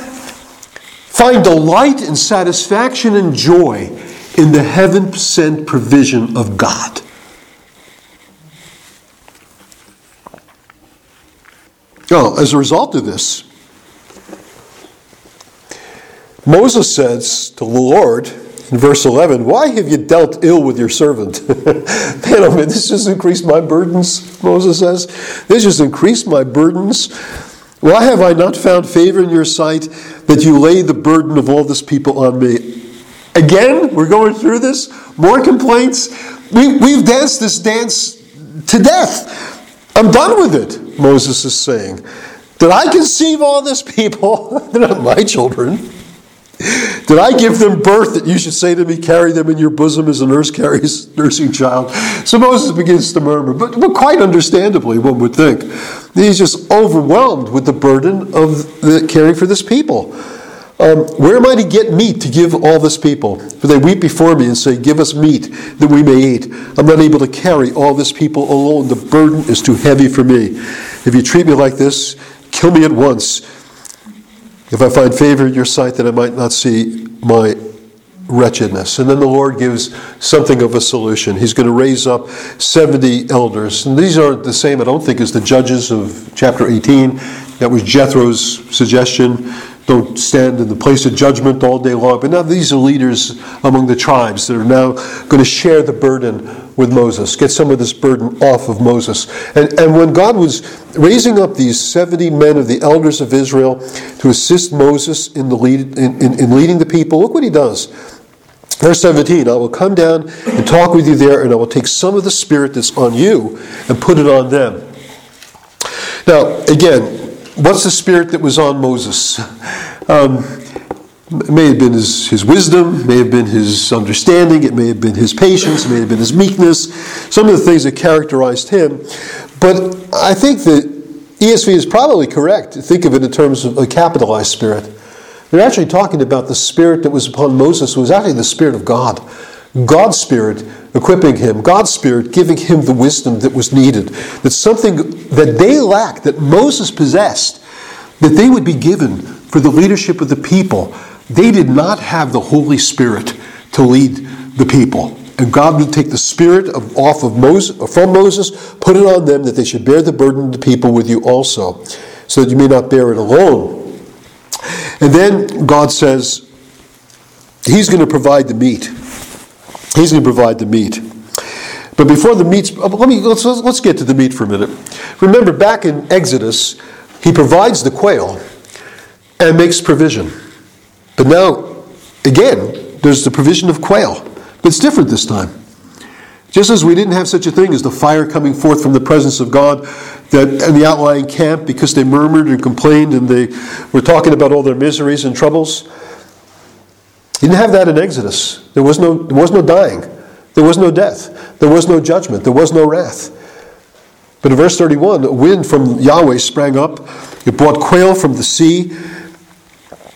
Find delight and satisfaction and joy in the heaven sent provision of God. Well, as a result of this, Moses says to the Lord in verse 11, Why have you dealt ill with your servant? man, oh man, this just increased my burdens, Moses says. This just increased my burdens. Why have I not found favor in your sight that you lay the burden of all this people on me? Again, we're going through this. More complaints. We, we've danced this dance to death. I'm done with it, Moses is saying. Did I conceive all this people? They're not my children. Did I give them birth that you should say to me, carry them in your bosom as a nurse carries nursing child? So Moses begins to murmur, but, but quite understandably, one would think. He's just overwhelmed with the burden of the, caring for this people. Um, where am I to get meat to give all this people? For they weep before me and say, Give us meat that we may eat. I'm not able to carry all this people alone. The burden is too heavy for me. If you treat me like this, kill me at once if I find favor in your sight, that I might not see my wretchedness. And then the Lord gives something of a solution. He's going to raise up 70 elders. And these aren't the same, I don't think, as the judges of chapter 18. That was Jethro's suggestion don't stand in the place of judgment all day long. But now these are leaders among the tribes that are now going to share the burden with Moses, get some of this burden off of Moses. And, and when God was raising up these 70 men of the elders of Israel to assist Moses in, the lead, in, in, in leading the people, look what he does. Verse 17, I will come down and talk with you there, and I will take some of the spirit that's on you and put it on them. Now, again, What's the spirit that was on Moses? Um, it may have been his, his wisdom, may have been his understanding, it may have been his patience, it may have been his meekness, some of the things that characterized him. But I think that ESV is probably correct to think of it in terms of a capitalized spirit. They're actually talking about the spirit that was upon Moses, who was actually the spirit of God. God's spirit equipping him, God's Spirit giving him the wisdom that was needed, that something that they lacked, that Moses possessed, that they would be given for the leadership of the people. They did not have the Holy Spirit to lead the people. And God would take the spirit of, off of Moses, from Moses, put it on them that they should bear the burden of the people with you also, so that you may not bear it alone. And then God says, He's going to provide the meat. He's going to provide the meat. But before the meat, uh, let me let's, let's get to the meat for a minute. Remember, back in Exodus, he provides the quail and makes provision. But now, again, there's the provision of quail. But it's different this time. Just as we didn't have such a thing as the fire coming forth from the presence of God that in the outlying camp because they murmured and complained and they were talking about all their miseries and troubles. You didn't have that in Exodus. There was no, there was no dying. There was no death. There was no judgment. There was no wrath. But in verse 31, a wind from Yahweh sprang up. It brought quail from the sea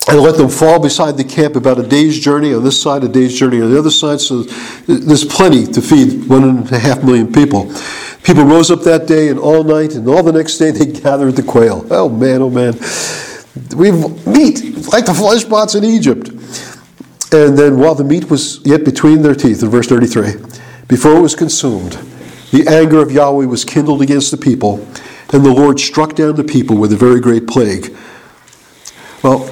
and let them fall beside the camp about a day's journey on this side, a day's journey on the other side. So there's plenty to feed one and a half million people. People rose up that day and all night, and all the next day they gathered the quail. Oh man, oh man. We've meat like the flesh pots in Egypt. And then while the meat was yet between their teeth, in verse 33, before it was consumed, the anger of Yahweh was kindled against the people, and the Lord struck down the people with a very great plague. Well,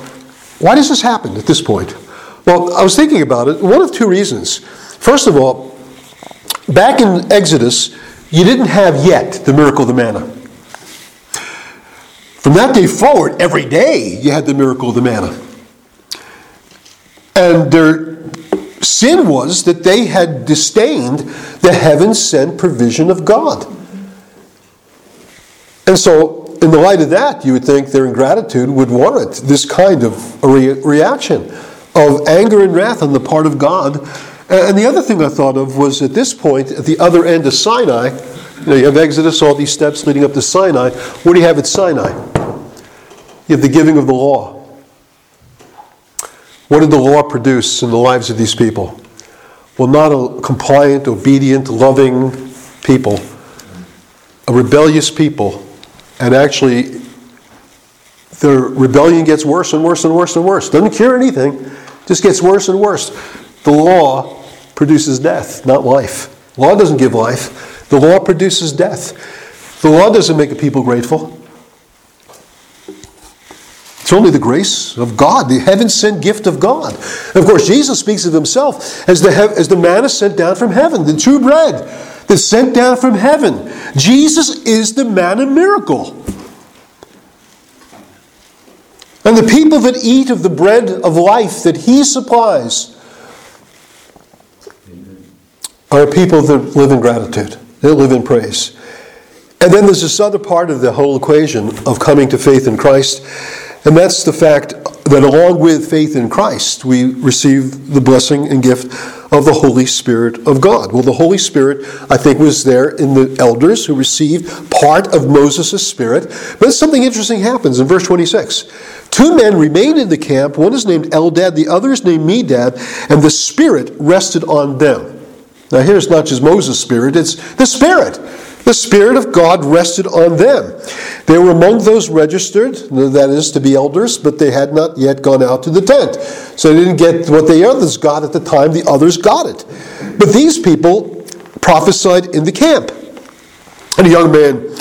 why does this happen at this point? Well, I was thinking about it. One of two reasons. First of all, back in Exodus, you didn't have yet the miracle of the manna. From that day forward, every day you had the miracle of the manna. And their sin was that they had disdained the heaven sent provision of God. And so, in the light of that, you would think their ingratitude would warrant this kind of re- reaction of anger and wrath on the part of God. And the other thing I thought of was at this point, at the other end of Sinai, you, know, you have Exodus, all these steps leading up to Sinai. What do you have at Sinai? You have the giving of the law. What did the law produce in the lives of these people? Well, not a compliant, obedient, loving people, a rebellious people, and actually their rebellion gets worse and worse and worse and worse. Doesn't cure anything, just gets worse and worse. The law produces death, not life. Law doesn't give life. The law produces death. The law doesn't make a people grateful. It's only the grace of God, the heaven sent gift of God. And of course, Jesus speaks of himself as the, as the manna sent down from heaven, the true bread that's sent down from heaven. Jesus is the manna of miracle. And the people that eat of the bread of life that he supplies are people that live in gratitude, they live in praise. And then there's this other part of the whole equation of coming to faith in Christ and that's the fact that along with faith in Christ, we receive the blessing and gift of the Holy Spirit of God. Well, the Holy Spirit, I think, was there in the elders who received part of Moses' spirit. But something interesting happens in verse 26. Two men remained in the camp. One is named Eldad, the other is named Medad, and the Spirit rested on them. Now, here's not just Moses' spirit, it's the Spirit. The Spirit of God rested on them. They were among those registered, that is, to be elders, but they had not yet gone out to the tent. So they didn't get what the others got at the time the others got it. But these people prophesied in the camp. And a young man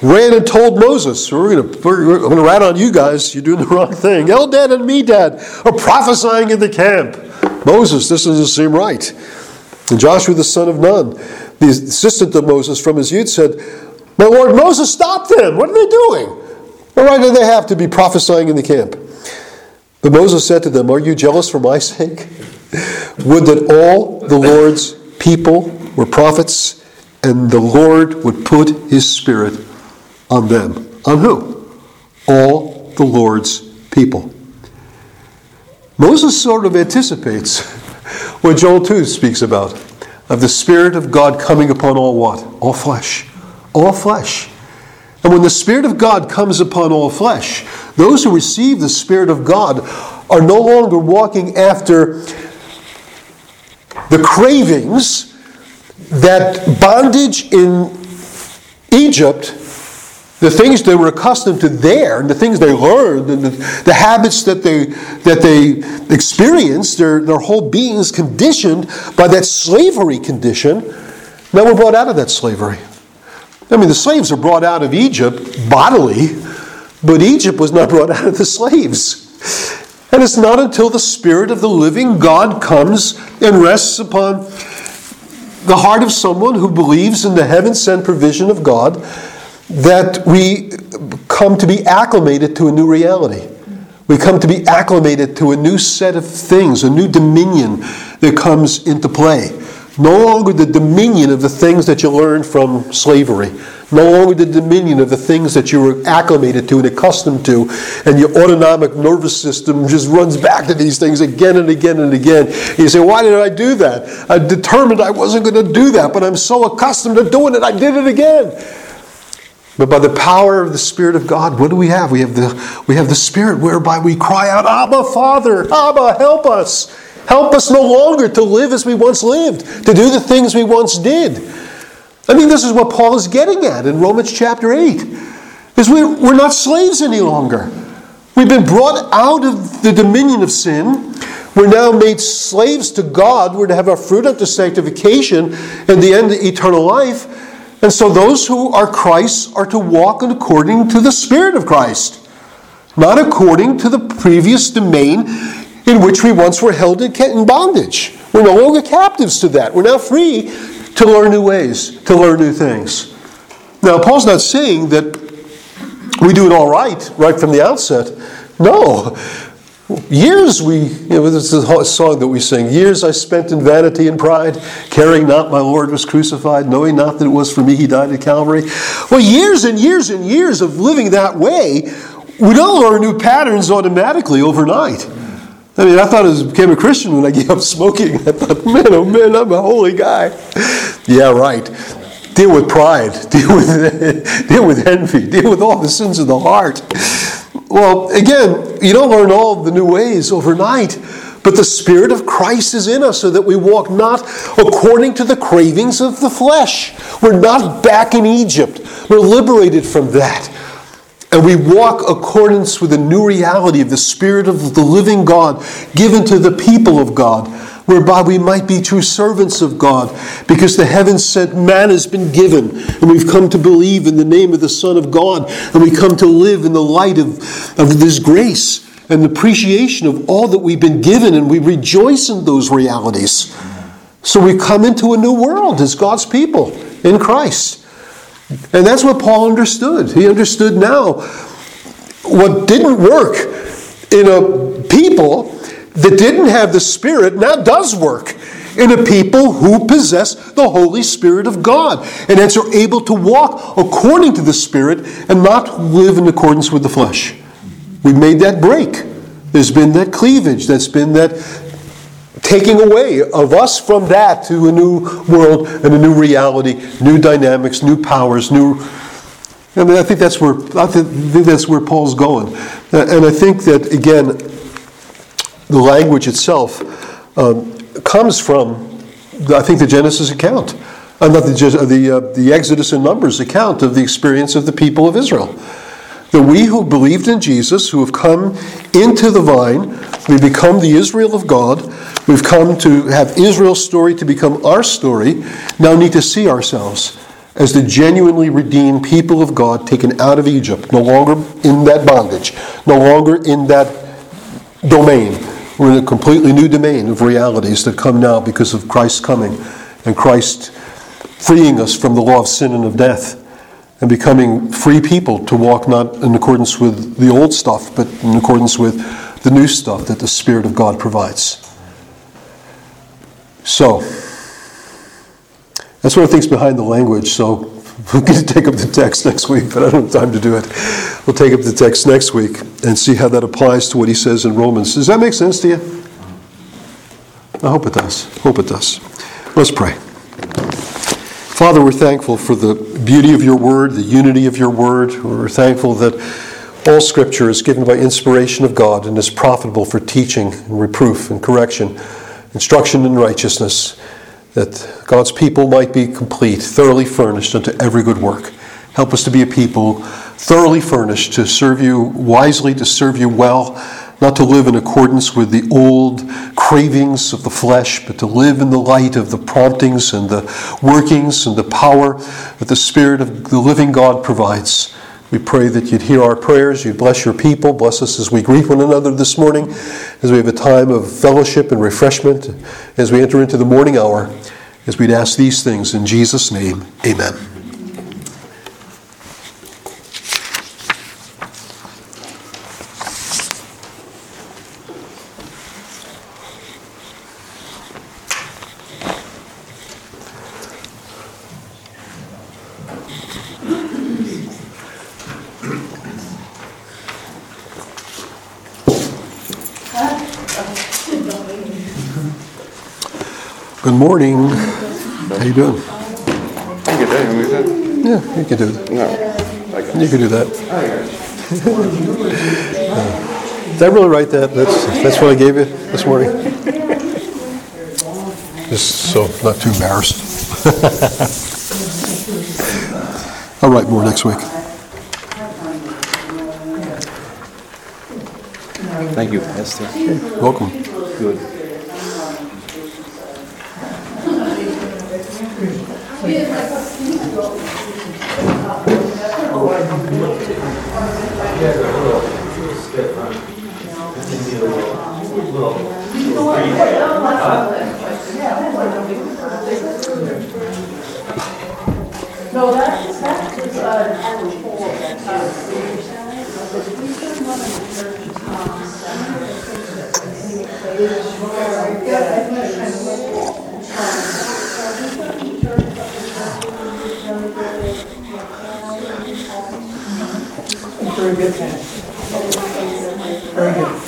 ran and told Moses, We're going to rat on you guys. You're doing the wrong thing. Eldad and Medad are prophesying in the camp. Moses, this doesn't seem right. And Joshua the son of Nun, the assistant of Moses from his youth, said, My Lord Moses, stop them. What are they doing? Why do they have to be prophesying in the camp? But Moses said to them, Are you jealous for my sake? Would that all the Lord's people were prophets, and the Lord would put his spirit on them. On who? All the Lord's people. Moses sort of anticipates what Joel 2 speaks about of the Spirit of God coming upon all what? All flesh. All flesh. And when the Spirit of God comes upon all flesh, those who receive the Spirit of God are no longer walking after the cravings that bondage in Egypt the things they were accustomed to there the things they learned and the, the habits that they that they experienced their, their whole beings conditioned by that slavery condition now we're brought out of that slavery. I mean the slaves are brought out of egypt bodily but egypt was not brought out of the slaves. And it's not until the spirit of the living god comes and rests upon the heart of someone who believes in the heaven sent provision of god that we come to be acclimated to a new reality. We come to be acclimated to a new set of things, a new dominion that comes into play. No longer the dominion of the things that you learned from slavery. No longer the dominion of the things that you were acclimated to and accustomed to, and your autonomic nervous system just runs back to these things again and again and again. You say, Why did I do that? I determined I wasn't going to do that, but I'm so accustomed to doing it, I did it again. But by the power of the Spirit of God, what do we have? We have the, we have the Spirit whereby we cry out, Abba, Father, Abba, help us. Help us no longer to live as we once lived, to do the things we once did. I mean, this is what Paul is getting at in Romans chapter 8. Is we, we're not slaves any longer. We've been brought out of the dominion of sin. We're now made slaves to God. We're to have our fruit unto sanctification and the end of eternal life. And so those who are Christ's are to walk according to the Spirit of Christ, not according to the previous domain in which we once were held in bondage. We're no longer captives to that. We're now free to learn new ways, to learn new things. Now, Paul's not saying that we do it all right, right from the outset. No. Years we, this is a song that we sing. Years I spent in vanity and pride, caring not my Lord was crucified, knowing not that it was for me he died at Calvary. Well, years and years and years of living that way, we don't learn new patterns automatically overnight. I mean, I thought I became a Christian when I gave up smoking. I thought, man, oh man, I'm a holy guy. yeah, right. Deal with pride. Deal with deal with envy. Deal with all the sins of the heart. Well, again, you don't learn all the new ways overnight, but the Spirit of Christ is in us so that we walk not according to the cravings of the flesh. We're not back in Egypt. We're liberated from that. And we walk accordance with the new reality of the Spirit of the living God given to the people of God, whereby we might be true servants of God, because the heaven sent man has been given, and we've come to believe in the name of the Son of God, and we come to live in the light of, of this grace and appreciation of all that we've been given, and we rejoice in those realities. So we come into a new world as God's people in Christ. And that's what Paul understood. He understood now what didn't work in a people that didn't have the Spirit now does work in a people who possess the Holy Spirit of God and hence are able to walk according to the Spirit and not live in accordance with the flesh. We've made that break. There's been that cleavage, that's been that taking away of us from that to a new world and a new reality, new dynamics, new powers, new. I mean, I think that's where I think that's where Paul's going, and I think that again, the language itself um, comes from, I think, the Genesis account, uh, not the the, uh, the Exodus and Numbers account of the experience of the people of Israel. That we who believed in Jesus, who have come into the vine, we become the Israel of God. We've come to have Israel's story to become our story. Now need to see ourselves as the genuinely redeemed people of God taken out of Egypt, no longer in that bondage, no longer in that domain. We're in a completely new domain of realities that come now because of Christ's coming and Christ freeing us from the law of sin and of death and becoming free people to walk not in accordance with the old stuff, but in accordance with the new stuff that the Spirit of God provides. So, that's one of the things behind the language. So, going to take up the text next week, but I don't have time to do it. We'll take up the text next week and see how that applies to what he says in Romans. Does that make sense to you? I hope it does. Hope it does. Let's pray. Father, we're thankful for the beauty of your word, the unity of your word. We're thankful that all scripture is given by inspiration of God and is profitable for teaching and reproof and correction, instruction in righteousness, that God's people might be complete, thoroughly furnished unto every good work. Help us to be a people thoroughly furnished to serve you wisely, to serve you well not to live in accordance with the old cravings of the flesh, but to live in the light of the promptings and the workings and the power that the Spirit of the living God provides. We pray that you'd hear our prayers, you'd bless your people, bless us as we greet one another this morning, as we have a time of fellowship and refreshment, as we enter into the morning hour, as we'd ask these things in Jesus' name. Amen. Morning. How you doing? I can tell you, it? Yeah, you can do that. No. I got You can do that. Did I really write that? That's, that's what I gave you this morning? Just so not too embarrassed. I'll write more next week. Thank you, Esther. Welcome. Good.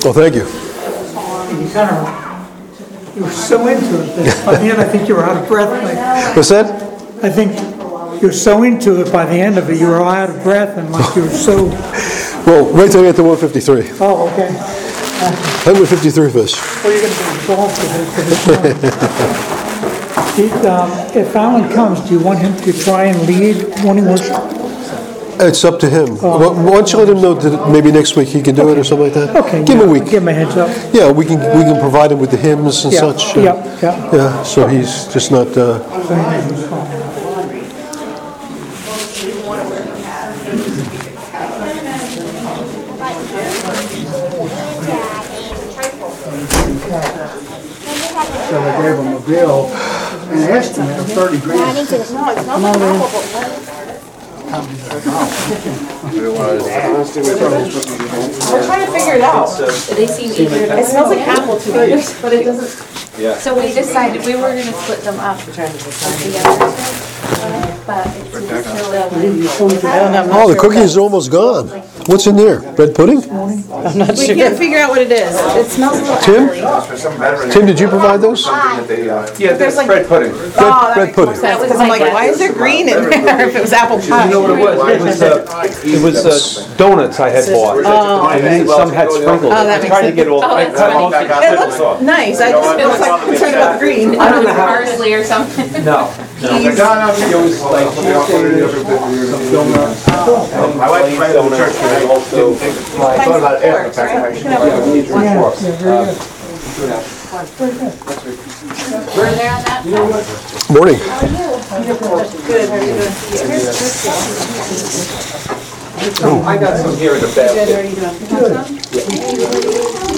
Well, thank you. You kind of, you were so into it that by the end, I think you were out of breath. Like, What's that? I think you're so into it, by the end of it, you were all out of breath and like you were so, Well, wait till I get to 153. oh, okay. 153 fish. Well, you're going to be involved with it for this morning. Did, um, If Alan comes, do you want him to try and lead morning worship? It's up to him. Why why don't you let him know that maybe next week he can do it or something like that? Okay. Give him a week. Give him a heads up. Yeah, we can, we can provide him with the hymns and Yeah, such. uh, yeah, yeah. Yeah, so he's just not, uh, So they gave him a bill, an estimate of thirty grand. We're trying to figure it out. They seem eager to. It smells like apple to me, but it doesn't. So we decided we were gonna split them up. Together. But it's still. I don't know. oh, the cookies are almost gone. What's in there? Bread pudding? We can't figure out what it is. It smells a little Tim? apple Tim, did you provide those? Yeah, that's like- bread pudding. Oh, that bread makes more pudding. sense, because I'm like, why is there green in there if it was apple pie? You know what it was? It was, uh, it was uh, donuts I had bought. And then some had sprinkles. Oh, that I tried to makes get all, I cut off. It looks nice, I just was like concerned about the green. I don't know how, Parsley or something. no. Peas. It was like My wife went to the church, but I also, thought about it after the fact. I should- Yeah, yeah, very good. Were there on that? Morning. Good, how are you doing? I got some here in the basket. Good, how are you doing?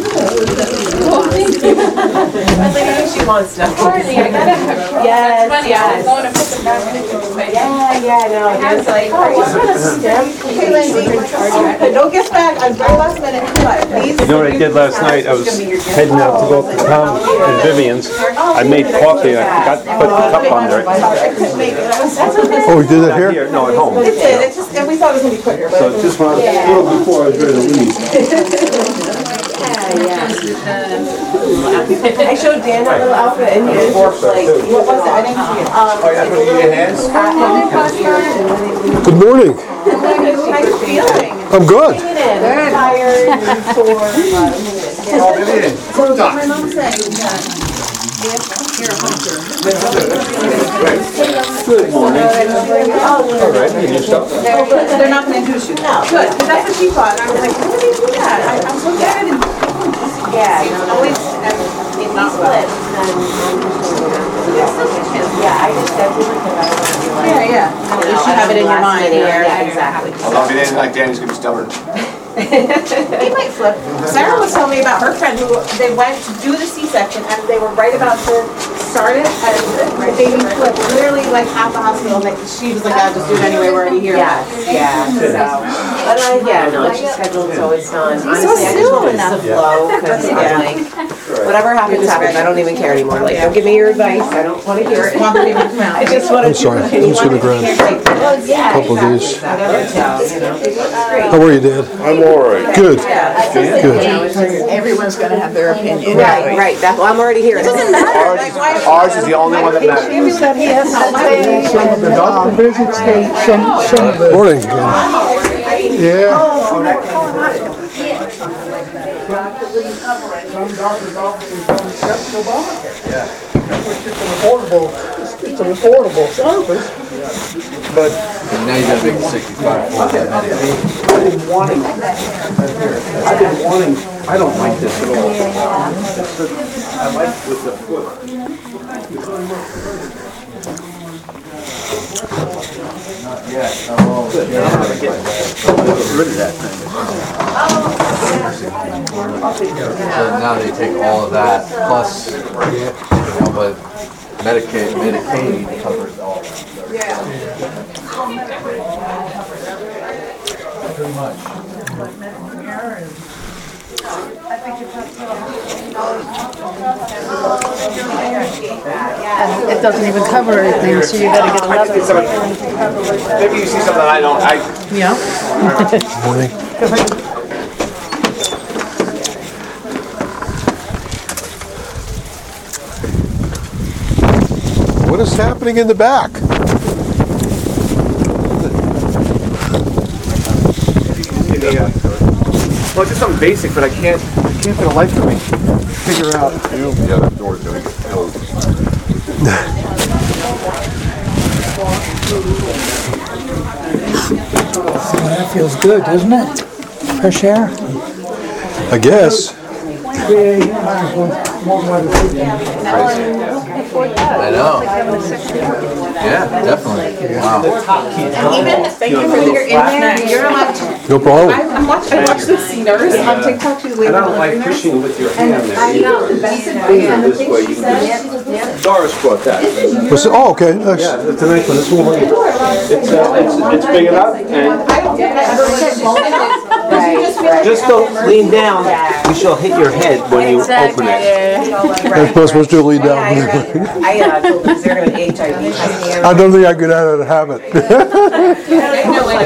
I think I know she wants stuff. Parsley, I gotta have. Yes, Funny, I was yes. going to put them back in the quick. Yeah, yeah, I know. I was like, Okay, Lindsay, don't get back, I'm very last minute, but please. You know what I did last night? I was heading out to go to town and Vivian's. I made coffee and I forgot to put the cup under it. I couldn't make it, that was, that's okay. Oh, we did it here? Here, no, at home. It did, it just, and we thought it was gonna be quicker, but. So just when a little before I was ready to leave. I showed Dan that little outfit and he was like, what was it? I didn't see it. Um, Oh, yeah, put it in your hands? Good morning. how you feeling? I'm good. Tired and sore, but. Oh, Vivian, well done. My mom said that. Good morning. All right, and yourself? They're not gonna introduce you. No. Good, because that's what she thought. I was like, how did they do that? I- I'm so good and. Yeah. It's always, it's not split. Yeah, I just definitely because I want to be like. Yeah, yeah. At least you have it in your mind. Yeah, exactly. Although if he didn't like Danny's gonna be stubborn. He might flip. Sarah was telling me about her friend who, they went to do the C-section and they were right about to started, the baby flipped, literally like half the hospital, like, she was like, I'll just do it anyway, we're already here. Yeah, yeah, so, but I, yeah, no, it's just scheduled, so it's done. Honestly, I just want this to flow, cause I'm like, whatever happens, happens, I don't even care anymore, like, don't give me your advice, I don't wanna hear it. Want the baby to come out. I just wanna. I'm sorry, I'm just gonna grab a couple of these. How How are you, Dad? I'm all right. Good, good. Everyone's gonna have their opinion. Right, right, that's, well, I'm already here. Ours, ours is the only one that matters. Some of the doctor visits, they, some, some of the, Morning. yeah. Affordable, it's an affordable service, but Now you gotta make it sixty-five for that Medicaid. I've been wanting, I've been wanting, I don't like this at all. I like with the foot. So now they take all of that plus, you know, but Medicaid, Medicaid covers all that. It doesn't even cover everything, so you gotta get another. Maybe you see something I don't, I, Yeah. Morning. What is happening in the back? Uh, well, it's just something basic, but I can't, I can't for the life of me figure out. Yeah, that door's gonna get filled. That feels good, doesn't it? Fresh air? I guess. yeah, you might as well, more weather. I know. Yeah, definitely. Wow. Even, thank you for your in there, you're allowed to, No problem. I'm watching, I watch the sceners on TikTok, she's I don't like nurse. pushing with your hand there. I know, the best Lean this way, you can just, Doris brought that. Was it- Oh, okay, nice. Yeah, it's a nice one, this one, it's, uh, it's, it's big enough, and just don't lean down, you shall hit your head when you open it. I'm not supposed to lean down. I, I, uh, told them they're HIV testing. I don't think I get out of the habit.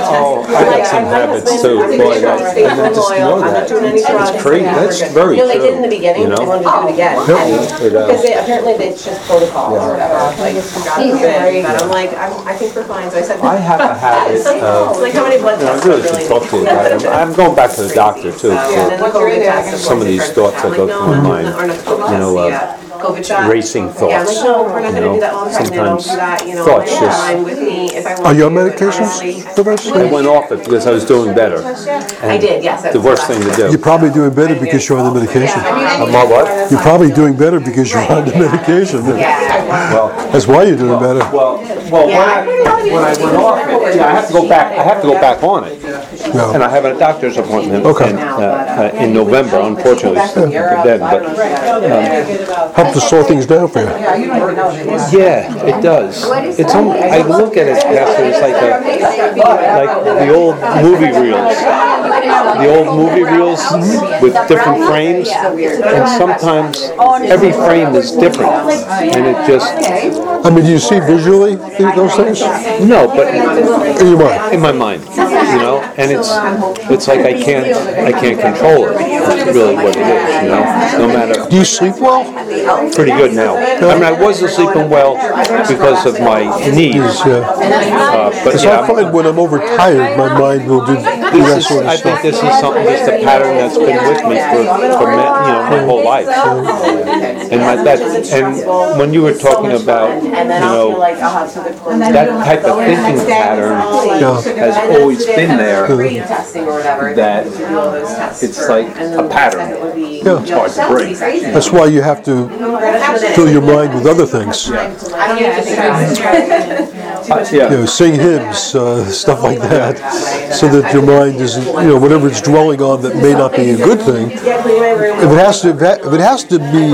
Oh, I got some habits too, boy, that, I didn't just know that. That's crazy, that's very You know, they did in the true, beginning, you they know? wanted to do it again. It, uh, Because they, apparently it's just protocol or whatever, like, but I'm like, I'm, I think we're fine, so I said. I have a habit It's of, like, how many blood you know, I tests? really are should talk to you about it. I'm going back to the doctor too, And then for the COVID test, of some of these thoughts that go through my mind, or not COVID you know, uh, COVID shot. racing Yeah, I'm thoughts. like, no, we're not gonna do that long time, they don't do Sometimes that, you know, thoughts just- fine with me if I want to. Are you on do it, medications, honestly. Doris? I went off it because I was doing better. I did, yes. that The was worst thing to do. You're probably doing better because you're on the medication. I'm all what? You're probably doing better because you're on the medication. Yeah. Well, That's why you're doing better. well, well, when I, when I went off it, yeah, I have to go back, I have to go back on it. And I have a doctor's appointment Okay. in, uh, uh, in November, unfortunately, it's then, but, Help to slow things down for you. yeah, it does. It's, al- I look at it, Pastor, it's like a, like the old movie reels. The old movie reels with different frames, and sometimes every frame is different, and it just, I mean, do you see visually those things? no, but In your mind? in my mind, you know, and it's, it's like I can't, I can't control it. That's really what it is, you know, no matter, Do you sleep well? Pretty good now. I mean, I wasn't sleeping well because of my knees, Yeah. uh, but yeah. I find when I'm overtired, my mind will do do that This is, sort I of think this is something, just a pattern that's been with me for, for, you know, my whole life. And my, that, and when you were talking about, you And then I'll feel know, like I'll have to. that type of thinking pattern has always been there, Testing or whatever. that to do all those tests it's for- like and then a the pattern. second would be, Yeah. you know, hard to break. C-section. That's why you have to fill your mind with other things. I don't need to think about it. you Yeah, know, sing hymns, uh, stuff like that, so that your mind isn't, you know, whatever it's dwelling on that may not be a good thing. Yeah, clean my room. If it has to, if it has to be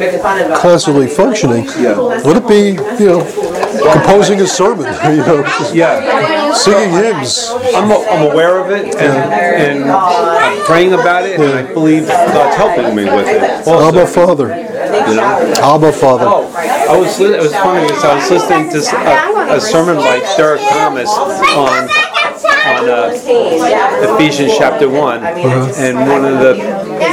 Coworkers are making fun of us. constantly functioning, let it be, you know, composing a sermon, you know, yeah. singing hymns. I'm, I'm aware of it and, and I'm praying about it and I believe God's helping me with it. Abba Also, Father, you know? Abba Father. Oh, I was, li- it was funny because I was listening to s- a, a sermon by Derek Thomas on, on uh, Ephesians chapter one, and one of the,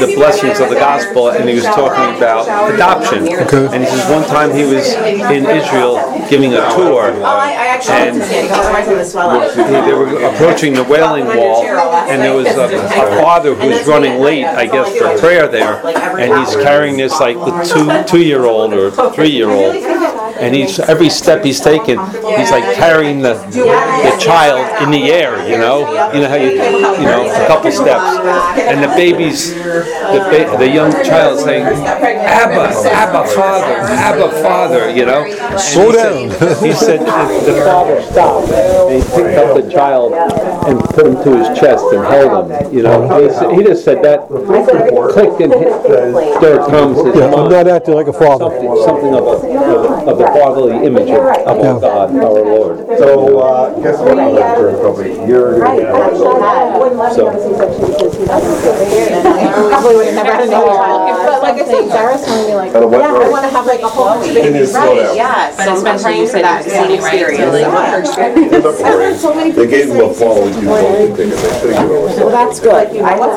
the blessings of the gospel, and he was talking about adoption. Okay. And he says one time he was in Israel giving a tour, I, I actually And- understand because otherwise I'm gonna swell up. they were approaching the Wailing Wall, and there was a, a father who was running late, I guess, for prayer there, and he's carrying this like the two two-year-old or three-year-old, and he's every step he's taking, he's like carrying the the child in the air, you know, you know how you you know a couple steps, and the baby's the ba- the young child saying, Abba, Abba, Father, Abba, Father, you know. And Slow he said- down. He said the the father stopped, and he picked up the child and put him to his chest and held him, you know. He said- He just said that clicked in his- Derek Thomas's Yeah, I'm mind. not acting like a father. Something, something of a, of a- of the fatherly image of, of our God, our Lord. So, uh, guess what, I'm gonna turn probably a year and a half. So, Probably would have never had a child. But like I said, Sarah's telling me like, At a wet yeah, I road. wanna have like a whole It needs to slow Right, down. yes, so I'm praying for that same experience. They're not worried. They gave them a fall into voting ticket, they should have given us. Well, that's good. I want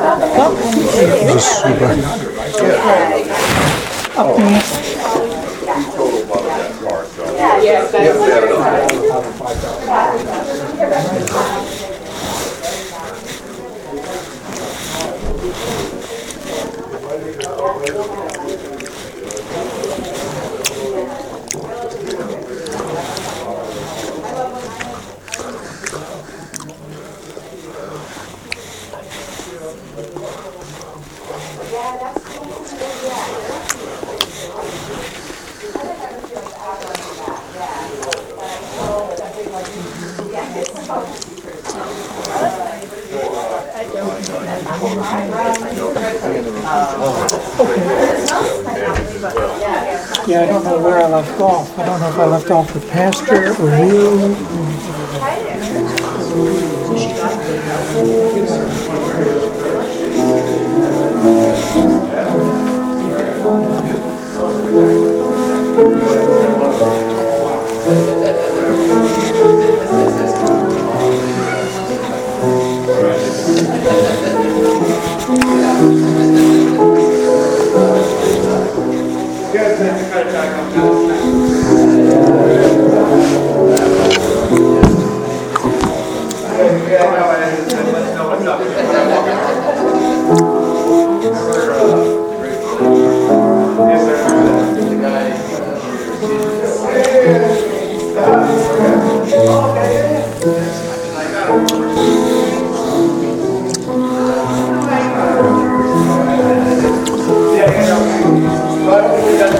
Yeah, I don't know where I left off. I don't know if I left off with pastor or you.